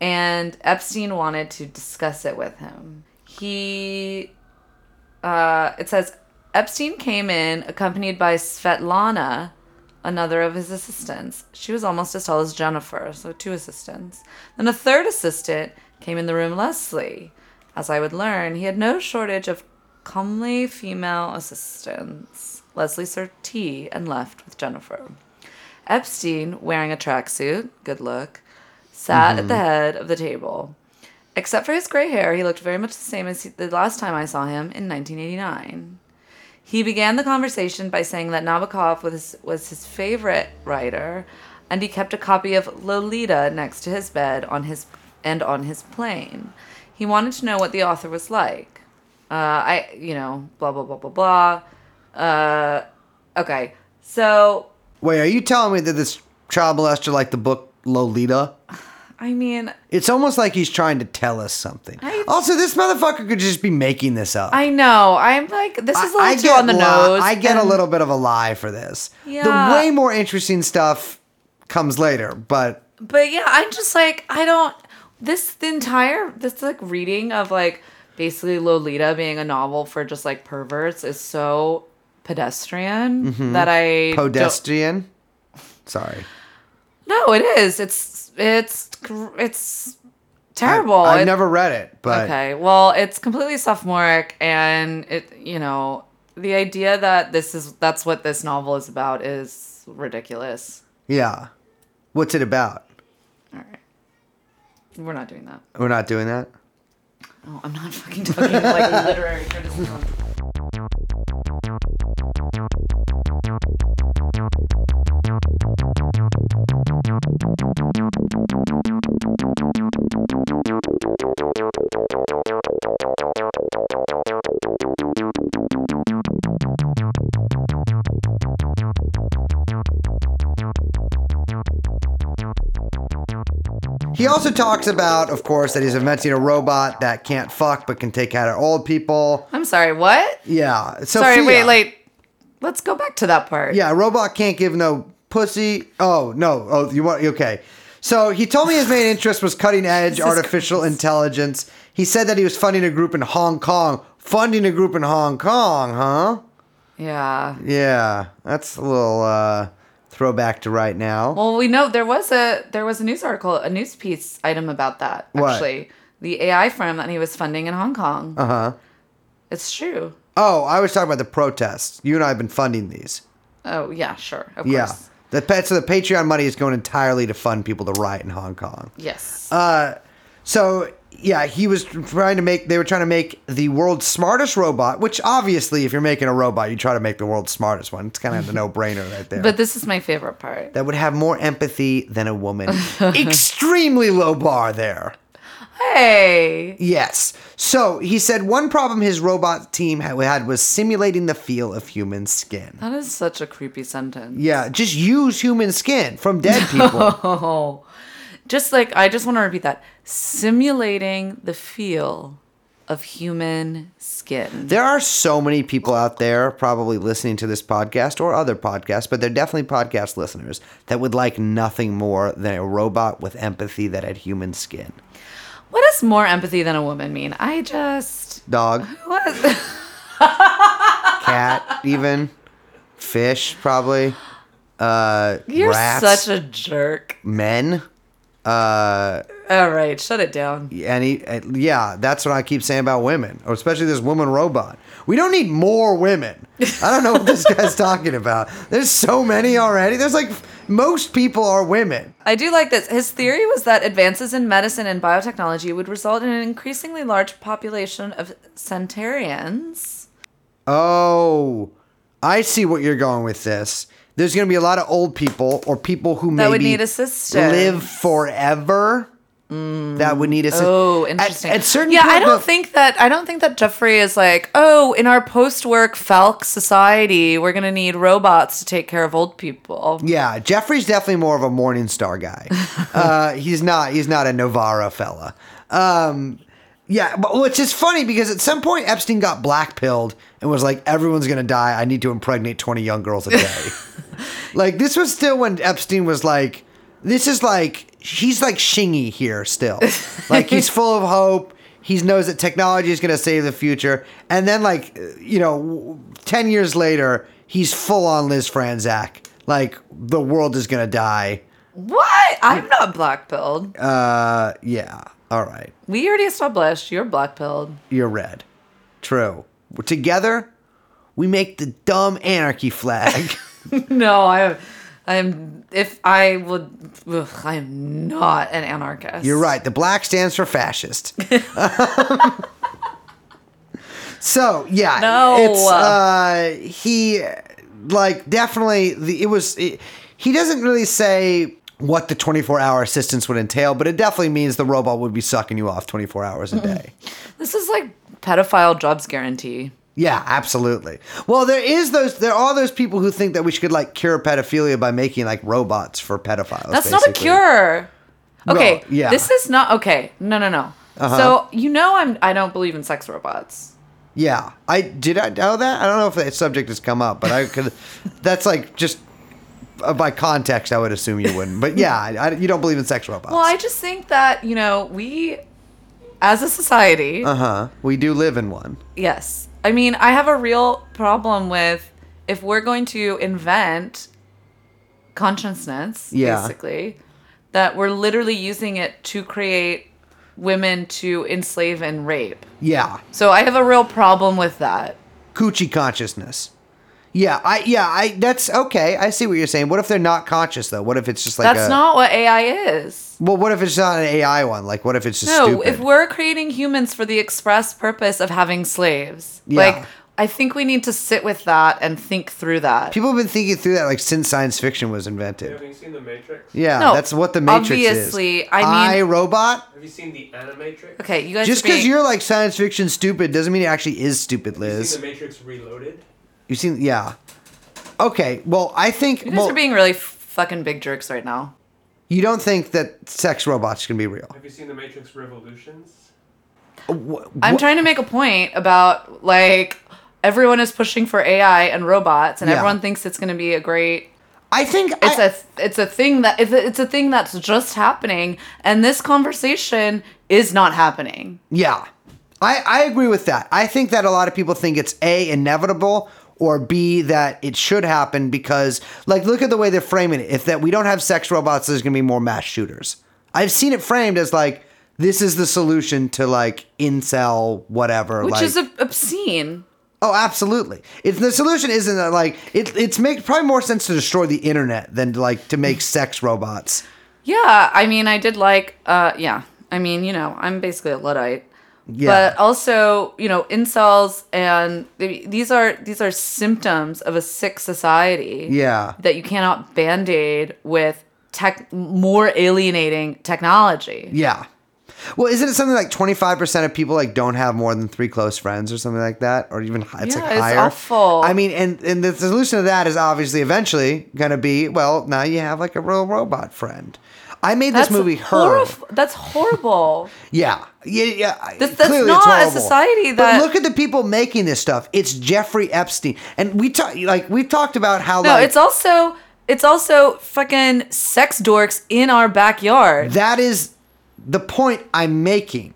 Speaker 1: and Epstein wanted to discuss it with him. He uh, it says Epstein came in accompanied by Svetlana, another of his assistants. She was almost as tall as Jennifer, so two assistants. Then a third assistant came in the room, Leslie. As I would learn, he had no shortage of comely female assistants. Leslie served tea and left with Jennifer. Epstein, wearing a tracksuit, good look, sat at the head of the table. Except for his gray hair, he looked very much the same as he- the last time I saw him in 1989. He began the conversation by saying that Nabokov was, was his favorite writer, and he kept a copy of Lolita next to his bed on his and on his plane. He wanted to know what the author was like. Uh, I, you know, blah blah blah blah blah. Uh, okay, so
Speaker 2: Wait, are you telling me that this child molester liked the book Lolita?
Speaker 1: I mean,
Speaker 2: It's almost like he's trying to tell us something.
Speaker 1: I-
Speaker 2: also, this motherfucker could just be making this up.
Speaker 1: I know. I'm like, this is a little
Speaker 2: I
Speaker 1: too on the
Speaker 2: li-
Speaker 1: nose.
Speaker 2: I get a little bit of a lie for this.
Speaker 1: Yeah.
Speaker 2: The way more interesting stuff comes later, but
Speaker 1: But yeah, I'm just like I don't. This the entire this like reading of like basically Lolita being a novel for just like perverts is so pedestrian mm-hmm. that I
Speaker 2: pedestrian. Sorry.
Speaker 1: No, it is. It's it's it's terrible.
Speaker 2: I, have never read it, but
Speaker 1: Okay. Well, it's completely sophomoric, and it you know the idea that this is that's what this novel is about is ridiculous.
Speaker 2: yeah. What's it about?
Speaker 1: All right, we're not doing that.
Speaker 2: We're not doing that.
Speaker 1: Oh, I'm not fucking talking like literary criticism.
Speaker 2: He also talks about, of course, that he's inventing a robot that can't fuck but can take of old people.
Speaker 1: I'm sorry. What?
Speaker 2: Yeah. Sophia.
Speaker 1: Sorry. Wait. Wait. Let's go back to that part.
Speaker 2: Yeah, a robot can't give no pussy. Oh no. Oh, you want okay. So he told me his main interest was cutting edge artificial intelligence. He said that he was funding a group in Hong Kong. Funding a group in Hong Kong, huh?
Speaker 1: Yeah.
Speaker 2: Yeah, that's a little uh, throwback to right now.
Speaker 1: Well, we know there was a there was a news article, a news piece item about that.
Speaker 2: What?
Speaker 1: Actually, the AI firm that he was funding in Hong Kong.
Speaker 2: Uh huh.
Speaker 1: It's true.
Speaker 2: Oh, I was talking about the protests. You and I have been funding these.
Speaker 1: Oh yeah, sure. Of
Speaker 2: Yeah.
Speaker 1: course.
Speaker 2: The pet so the Patreon money is going entirely to fund people to riot in Hong Kong.
Speaker 1: Yes.
Speaker 2: Uh, so yeah, he was trying to make. They were trying to make the world's smartest robot. Which obviously, if you're making a robot, you try to make the world's smartest one. It's kind of a no-brainer right there.
Speaker 1: but this is my favorite part.
Speaker 2: that would have more empathy than a woman. Extremely low bar there.
Speaker 1: Hey.
Speaker 2: Yes. So he said one problem his robot team had, was simulating the feel of human skin.
Speaker 1: That is such a creepy sentence.
Speaker 2: Yeah, just use human skin from dead people.
Speaker 1: Oh. Just like I just want to repeat that. Simulating the feel of human skin.
Speaker 2: There are so many people out there probably listening to this podcast or other podcasts, but they're definitely podcast listeners that would like nothing more than a robot with empathy that had human skin.
Speaker 1: What does more empathy than a woman mean? I just
Speaker 2: Dog,
Speaker 1: what?
Speaker 2: cat, even fish, probably. Uh,
Speaker 1: You're
Speaker 2: rats,
Speaker 1: such a jerk.
Speaker 2: men. Uh,
Speaker 1: All right, shut it down.
Speaker 2: any uh, yeah, that's what I keep saying about women, or especially this woman robot. We don't need more women. I don't know what this guy's talking about. There's so many already. There's like most people are women.
Speaker 1: I do like this. His theory was that advances in medicine and biotechnology would result in an increasingly large population of centurions.
Speaker 2: Oh, I see what you're going with this. There's going to be a lot of old people or people who
Speaker 1: That
Speaker 2: maybe
Speaker 1: would need assistance.
Speaker 2: live forever. That would need assistance.
Speaker 1: Oh, interesting.
Speaker 2: At, certain
Speaker 1: yeah, I don't
Speaker 2: the-
Speaker 1: think that I don't think that Jeffrey is like, oh, in our post-work FALC society, we're gonna need robots to take care of old people.
Speaker 2: Yeah, Jeffrey's definitely more of a Morning Star guy. uh, he's not. He's not a Novara fella. Um, yeah, but which is funny because at some point Epstein got black pilled and was like, "Everyone's gonna die. I need to impregnate twenty young girls a day." like this was still when Epstein was like, "This is like he's like Shingy here still. like he's full of hope." He knows that technology is going to save the future, and then like you know, ten years later, he's full on Liz Franczak. Like the world is going to die.
Speaker 1: What? I'm not black pilled.
Speaker 2: Uh, yeah. All right.
Speaker 1: We already established you're black pilled.
Speaker 2: You're red. True. Together, we make the dumb anarchy flag.
Speaker 1: no, I, I am. If I would, ugh, I am not an anarchist.
Speaker 2: You're right. The black stands for fascist. so yeah,
Speaker 1: No.
Speaker 2: It's uh, he like definitely the it was it, he doesn't really say what the 24 hour assistance would entail, but it definitely means the robot would be sucking you off 24 hours a day.
Speaker 1: This is like pedophile jobs guarantee.
Speaker 2: Yeah, absolutely. Well, there is those. There are those people who think that we should like cure pedophilia by making like robots for pedophiles.
Speaker 1: That's not a cure. Okay,
Speaker 2: Well, yeah.
Speaker 1: this is not okay. No, no, no.
Speaker 2: Uh-huh.
Speaker 1: So you know I'm I don't believe in sex robots.
Speaker 2: Yeah, I did. I know that. I don't know if that subject has come up, but I could. that's like just uh, by context. I would assume you wouldn't. But yeah, I, I- you don't believe in sex robots.
Speaker 1: Well, I just think that you know we, as a society,
Speaker 2: uh huh. We do live in one.
Speaker 1: yes. I mean, I have a real problem with if we're going to invent consciousness,
Speaker 2: Yeah.
Speaker 1: basically, that we're literally using it to create women to enslave and rape.
Speaker 2: Yeah,
Speaker 1: So I have a real problem with that.
Speaker 2: coochie consciousness. Yeah, I yeah I. That's okay. I see what you're saying. What if they're not conscious though? What if it's just like
Speaker 1: That's
Speaker 2: a,
Speaker 1: not what AI is.
Speaker 2: Well, what if it's not an AI one? Like, what if it's just
Speaker 1: No,
Speaker 2: stupid?
Speaker 1: if we're creating humans for the express purpose of having slaves,
Speaker 2: Yeah.
Speaker 1: like I think we need to sit with that and think through that.
Speaker 2: People have been thinking through that like since science fiction was invented.
Speaker 4: Have
Speaker 2: invented.
Speaker 4: you seen The Matrix?
Speaker 2: Yeah,
Speaker 1: No,
Speaker 2: that's what the Matrix is.
Speaker 1: obviously,
Speaker 2: is.
Speaker 1: I mean-
Speaker 2: I robot.
Speaker 4: Have you seen The Animatrix?
Speaker 1: okay, you guys
Speaker 2: Just
Speaker 1: are being,
Speaker 2: because you're like science fiction stupid doesn't mean it actually is stupid,
Speaker 4: Have you
Speaker 2: Liz.
Speaker 4: seen The Matrix Reloaded?
Speaker 2: You've seen, yeah. Okay, well, I think
Speaker 1: you guys
Speaker 2: well,
Speaker 1: are being really fucking big jerks right now.
Speaker 2: you don't think that sex robots can be real.
Speaker 4: Have you seen The Matrix Revolutions?
Speaker 2: Uh, wh-
Speaker 1: I'm
Speaker 2: wh-
Speaker 1: trying to make a point about like everyone is pushing for AI and robots, and
Speaker 2: Yeah.
Speaker 1: everyone thinks it's going to be a great
Speaker 2: I think
Speaker 1: it's
Speaker 2: I-
Speaker 1: a it's a thing that it's a, it's a thing that's just happening and this conversation is not happening
Speaker 2: Yeah. I, I agree with that. I think that a lot of people think it's A, inevitable, or B, that it should happen because, like, look at the way they're framing it. If that we don't have sex robots, there's going to be more mass shooters. I've seen it framed as, like, this is the solution to, like, incel, whatever.
Speaker 1: which
Speaker 2: like,
Speaker 1: is ob- obscene
Speaker 2: oh, absolutely. It's, the solution isn't, that, like, it, it's make probably more sense to destroy the internet than, to, like, to make sex robots.
Speaker 1: yeah i mean i did like uh yeah i mean you know i'm basically a luddite
Speaker 2: Yeah.
Speaker 1: but also you know incels and these are these are symptoms of a sick society
Speaker 2: Yeah.
Speaker 1: that you cannot band-aid with tech more alienating technology
Speaker 2: Yeah. Well, isn't it something like 25% of people like don't have more than three close friends or something like that? Or even it's
Speaker 1: Yeah,
Speaker 2: like
Speaker 1: it's
Speaker 2: higher.
Speaker 1: awful.
Speaker 2: I mean, and, and the solution to that is obviously eventually going to be, well, now you have like a real robot friend. I made this movie her.
Speaker 1: horrif- That's horrible.
Speaker 2: Yeah. Yeah, yeah.
Speaker 1: That's- that's
Speaker 2: Clearly
Speaker 1: not a society
Speaker 2: But look at the people making this stuff. It's Jeffrey Epstein. And we talk like we've talked about how
Speaker 1: No,
Speaker 2: like
Speaker 1: it's also it's also fucking sex dorks in our backyard.
Speaker 2: That is the point I'm making.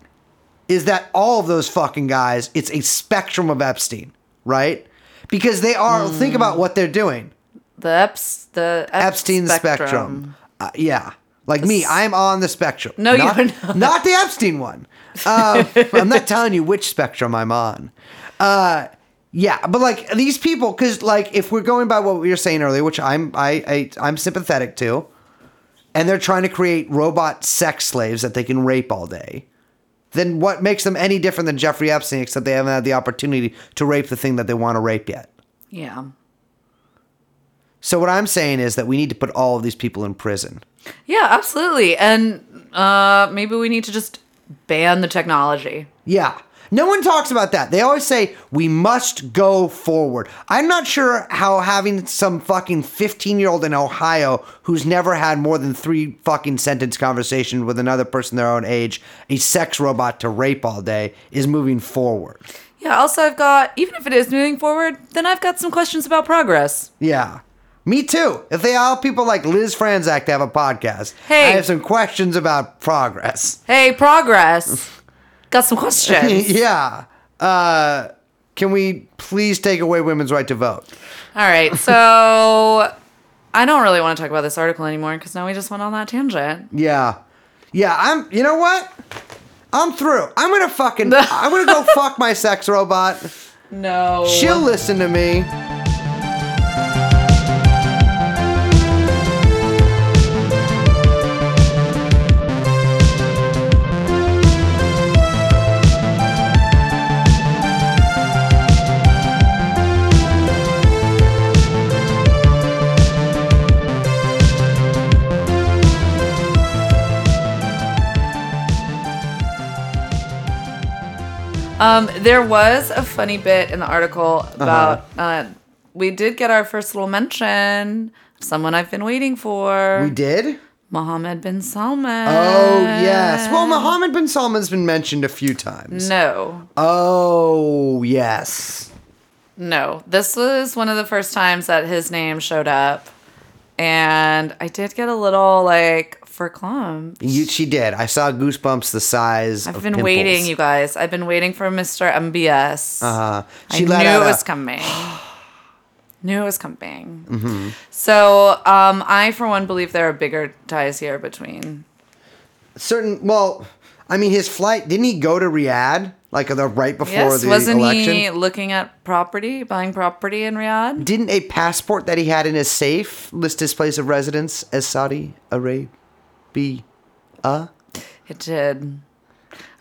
Speaker 2: Is that all of those fucking guys? It's a spectrum of Epstein, right? Because they are. Think
Speaker 1: Hmm.
Speaker 2: about what they're doing.
Speaker 1: The Eps, the Ep
Speaker 2: Epstein spectrum. Uh, yeah, like me, I'm on the spectrum.
Speaker 1: No, you're
Speaker 2: not,
Speaker 1: not.
Speaker 2: Not the Epstein one. Uh, I'm not telling you which spectrum I'm on. Uh, yeah, but like these people, because like if we're going by what we were saying earlier, which I'm I, I I'm sympathetic to, and they're trying to create robot sex slaves that they can rape all day. Then what makes them any different than Jeffrey Epstein, except they haven't had the opportunity to rape the thing that they want to rape yet?
Speaker 1: Yeah.
Speaker 2: So what I'm saying is that we need to put all of these people in prison.
Speaker 1: Yeah, absolutely. And uh maybe we need to just ban the technology.
Speaker 2: Yeah. No one talks about that. They always say we must go forward. I'm not sure how having some fucking 15 year old in Ohio who's never had more than three fucking sentence conversation with another person their own age, a sex robot to rape all day, is moving forward.
Speaker 1: Yeah, also I've got even if it is moving forward, then I've got some questions about progress.
Speaker 2: Yeah. Me too. If they allow people like Liz Franczak to have a podcast,
Speaker 1: Hey.
Speaker 2: I have some questions about progress.
Speaker 1: Hey, progress. got some questions.
Speaker 2: yeah. Uh, can we please take away women's right to vote?
Speaker 1: All right, so I don't really want to talk about this article anymore because now we just went on that tangent.
Speaker 2: Yeah. Yeah, I'm you know what? I'm through. I'm gonna fucking I'm gonna go fuck my sex robot.
Speaker 1: No.
Speaker 2: She'll listen to me.
Speaker 1: Um, there was a funny bit in the article about uh we did get our first little mention of someone I've been waiting for.
Speaker 2: We did?
Speaker 1: Mohammed bin Salman.
Speaker 2: Oh yes. Well Mohammed bin Salman's been mentioned a few times.
Speaker 1: No.
Speaker 2: Oh yes.
Speaker 1: No. This was one of the first times that his name showed up. And I did get a little like for clump.
Speaker 2: You, she did. I saw goosebumps the size
Speaker 1: I've been
Speaker 2: pimples.
Speaker 1: waiting, you guys. I've been waiting for Mr. MBS.
Speaker 2: Uh,
Speaker 1: I
Speaker 2: she
Speaker 1: knew
Speaker 2: let
Speaker 1: it
Speaker 2: out a-
Speaker 1: was coming. knew it was coming.
Speaker 2: Mm-hmm.
Speaker 1: So um, I, for one, believe there are bigger ties here between.
Speaker 2: certain well I mean his flight didn't he go to Riyadh like the right before
Speaker 1: Yes,
Speaker 2: the
Speaker 1: wasn't
Speaker 2: election?
Speaker 1: he looking at property, buying property in Riyadh?
Speaker 2: Didn't a passport that he had in his safe list his place of residence as Saudi Arabia?
Speaker 1: It did.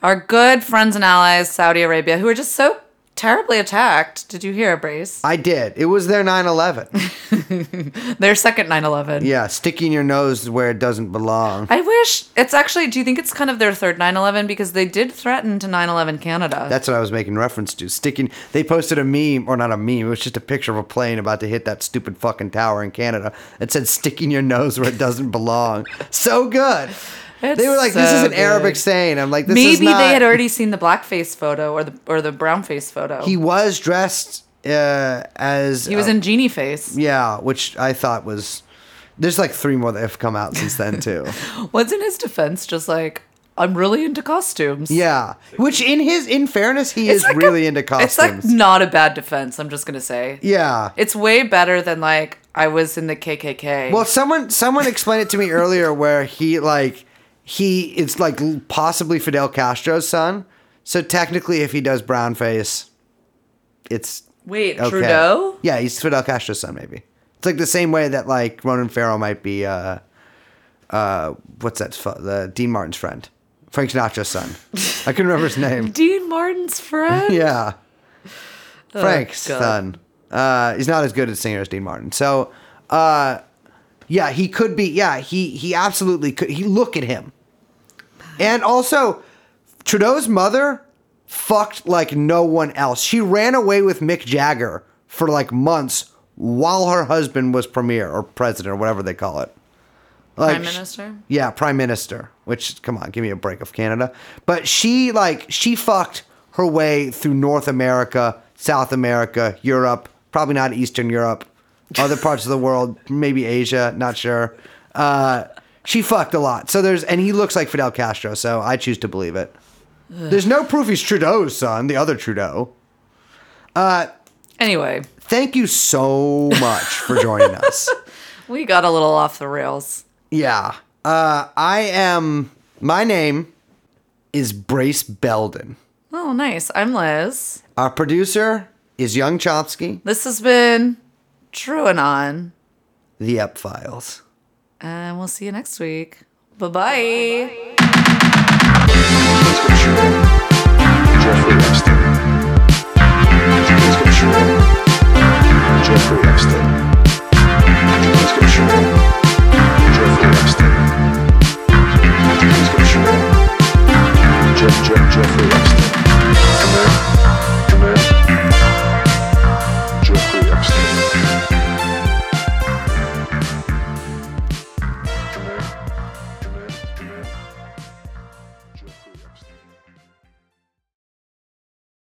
Speaker 1: Our good friends and allies, Saudi Arabia, who are just so terribly attacked. Did you hear, Brace?
Speaker 2: I did. It was their 9/11.
Speaker 1: Their second 9 11.
Speaker 2: yeah, sticking your nose where it doesn't belong.
Speaker 1: I wish it's actually, do you think it's kind of their third 9 11? Because they did threaten to 9 11 Canada.
Speaker 2: That's what I was making reference to. Sticking. They posted a meme, or not a meme. It was just a picture of a plane about to hit that stupid fucking tower in Canada. It said "sticking your nose where it doesn't belong." So good.
Speaker 1: It's
Speaker 2: they were like, "This is
Speaker 1: so
Speaker 2: an Arabic saying." I'm like, "This
Speaker 1: Maybe
Speaker 2: is not."
Speaker 1: they had already seen the blackface photo or the or the brownface photo.
Speaker 2: He was dressed uh, as
Speaker 1: He was
Speaker 2: uh,
Speaker 1: in genie face.
Speaker 2: Yeah, which I thought was. There's like three more that have come out since then too.
Speaker 1: In his defense? Just like I'm really into costumes.
Speaker 2: yeah, which in his in fairness, he
Speaker 1: It's
Speaker 2: is
Speaker 1: like
Speaker 2: really
Speaker 1: a-
Speaker 2: into costumes.
Speaker 1: It's like not a bad defense. I'm just gonna say.
Speaker 2: yeah.
Speaker 1: It's way better than like I was in the KKK.
Speaker 2: Well, someone someone explained it to me earlier where he like he it's like possibly Fidel Castro's son. So technically, if he does brown face, it's
Speaker 1: Wait,
Speaker 2: okay.
Speaker 1: Trudeau?
Speaker 2: Yeah, he's Fidel Castro's son. Maybe it's like the same way that like Ronan Farrow might be. uh uh What's that? The Dean Martin's friend, Frank Sinatra's son. I can't remember his name.
Speaker 1: Dean Martin's friend.
Speaker 2: Yeah. Frank's
Speaker 1: God.
Speaker 2: son. Uh, he's not as good a singer as Dean Martin. So, uh, yeah, he could be. Yeah, he he absolutely could. He look at him, and also Trudeau's mother fucked like no one else. She ran away with Mick Jagger for like months while her husband was premier or president or whatever they call it. Like,
Speaker 1: Prime Minister?
Speaker 2: Yeah, prime minister. Which, come on, give me a break of Canada. But she like she fucked her way through North America, South America, Europe, probably not Eastern Europe, other parts of the world, maybe Asia, not sure. Uh, she fucked a lot. So there's, and he looks like Fidel Castro, so I choose to believe it. There's no proof he's Trudeau's son, the other Trudeau.
Speaker 1: Uh, anyway,
Speaker 2: Thank you so much for joining us.
Speaker 1: we got a little off the rails.
Speaker 2: Yeah. Uh, I am, my name is Brace Belden.
Speaker 1: Oh, nice. I'm Liz.
Speaker 2: Our producer is Young Chomsky,
Speaker 1: This has been TrueAnon,
Speaker 2: the Up Files.
Speaker 1: And we'll see you next week. Bye bye.
Speaker 3: Jeff, Jeff, Jeffrey Epstein. Come here.